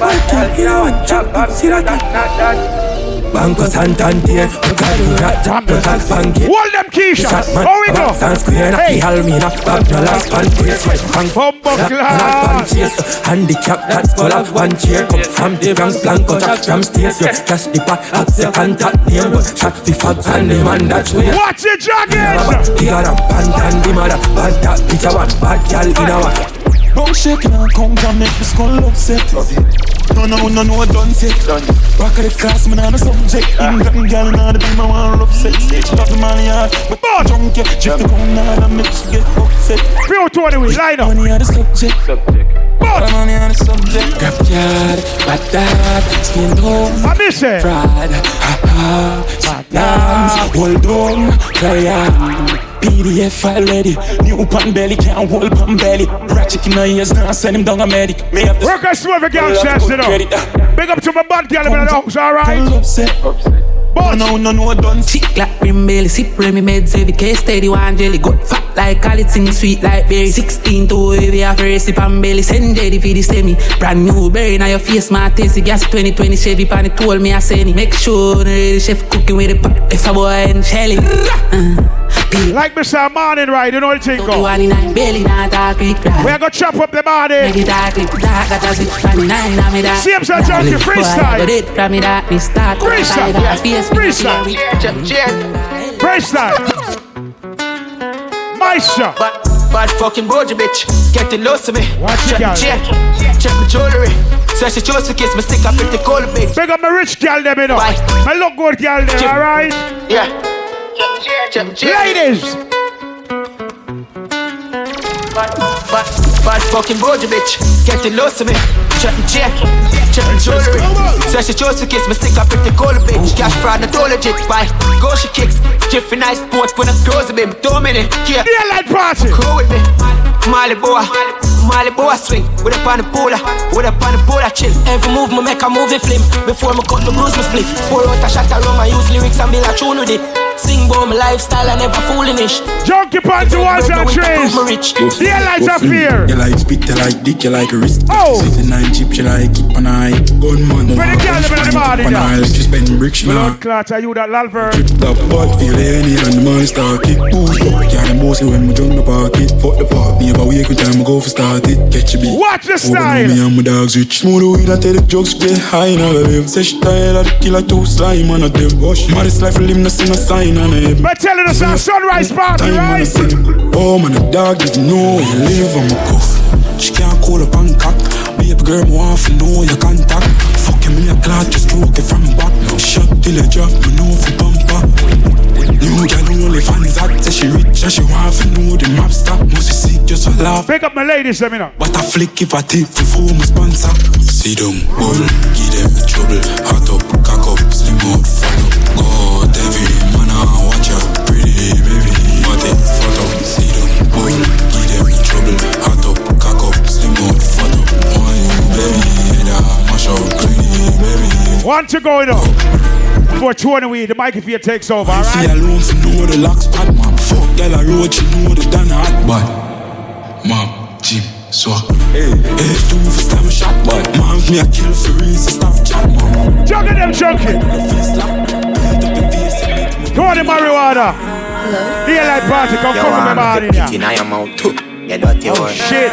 lights are here, you know. Morning. Banco Santander, my God, rap, tank, attack, bankiers. Hold them Keisha. Shot How we go? San Square, Hey. hey. Almina, back no last pan place, right, hang Bumbo Black class. chase, handicap, that's call up one chair Come from the Bronx, Blanco, jack from stairs Yeah, cash the pot, up the contact name But shot the fags and the man that's way Watch it, jogging. The other pant and the mother Bad that bitch a one, bad gal in a one Don't shake now, come and make me skull upset. No, no, no, no, don't say. Back of the class, man, I'm a subject. England girl, now the be my one love sex. Stage pop in my yard, but Boss. drunk, yeah. Drift the gun, now and make she get upset. Feel to the way. Line up. Money on the subject. Boss. Money on the subject. Grab yard, bad dad, skin home. I miss it. Pride, ha ha, dance, hold on, cry out. PDF file ready, new pan belly, can't hold pan belly. Ratchet in the ears, now send him down a medic. Me have the Work a swerve girl Well, chest, good you know. credit, uh. Big up to my bad girl in the house, all right? Girl upset. Boss. No, no, no, don't Chick like brim belly, sip Remy meds, every case steady one jelly. good fat like call it sing sweet like berry. 16 to heavy after a sip and belly. Send jelly for the semi. Brand new berry, now your face my tasty. Gas 2020 Chevy pan it told me I send it. Make sure the chef cooking with the pot. If a boy and Shelly. Uh, Peel Like Mr. Morning, right? You know what thing go. 29 belly, not a quick We are gonna chop up the body. it dark, quick dark, got a zip 29, I'm a dark. Same side, junky, freestyle. But it, from me that, me start. Freestyle. Freestyle. Freestyle. Maestro. Bad, fucking bougie bitch, getting lost to me. Watch check, check, check my jewelry. So she chose to kiss me, stick up the cold bitch. Big up my rich girl, them, you know. My look good girl, them, all right? Yeah. Check, check, check. Ladies. Bad, bad, Bad fucking bougie bitch. Getting lost to me. Chatting check. Chatting jewelry. So she chose to kiss me. Stick a pretty cold bitch. Cash fraud, not all legit. Bye. Go she kicks. Jiffy nice sport when I close the beam. Two minutes. Yeah. Yeah, like party. Cool with me. Molly boy. Molly boy swing. With up on the polar. With up on the polar chill. Every move me make a movie film Before me cut the bruise me split Pour out a shot around my use lyrics and build a tune with it my lifestyle I never foolish Junkie Panty ones and trees. The lights up here. You like spit, you like dick, you like wrist. Oh. Six nine chips, you like keep an eye. Gunman, Where the girl them in the body An now? eye, like you spend bricks, you know. Blood clot, are you that lalver? The butt feel any and the money start kick boost up. Yeah, the mostly when we jump the party. Fuck the park, me about wake when time I go for start it. Catch a beat. Watch the Over style. Me and my dogs rich. Smooth weed, I tell the jokes get high now. I live. Say she tired of the killer too slime on a dev. Maddest life, live, no see no sign on it. But telling us our sunrise party, Time on a right? Oh man, the dog didn't know you live on my cuff. She can't call up and cock. Baby girl, me want to know your contact. Fucking me a clot, just stroke it from back. Shot till you drop, me know for bumper. New girl only fans hot, say she rich and she want to know the map stop. Must be sick, just a laugh. Pick up my ladies, let me know. But I flick if I take for four, my sponsor. See them, bull, give them trouble. Hot up, cock up, slim out, One to go now. For 20 weed, the microphone takes over, I feel alright? alone for know the lock spot, man. Fuck, girl, I road, she know the done hot, but mom, Jim, swag. Hey, hey, do for stab a shot, but mom, me a kill for reason, stop chat, man. Junky them junky. Come on, the marijuana. The light party, come come with my I'm body the now. pity now your mouth too. You dirty Oh shit.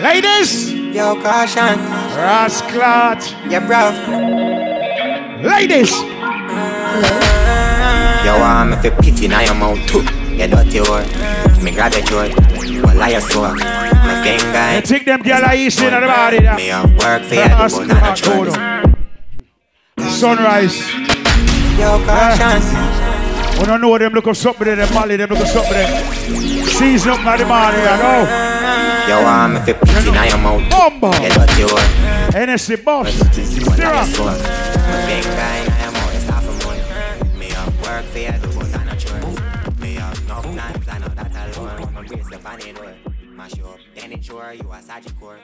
Ladies. Yo, caution. Rasclat. Yeah, bruv. Ladies. Yo, I'm if you pity now your mouth too. You dirty word. Me grab your joy. Well, I so. My finger. You take them girl are easy in the body now? Me a work for you, but not a choice. Sunrise. Yo, caution. We don't know them look up something there, them Molly, them look up something there. Season up now the morning, you know. Yo, I'm if you pity now your mouth too. Bumbo. You word. NSC boss. Well, I Zero. so. My finger in your mouth is half a month. Me a work for you, but not a choice. Me a enough times, I know that alone. My brace up on it. Mash up, it's sure you a surgical.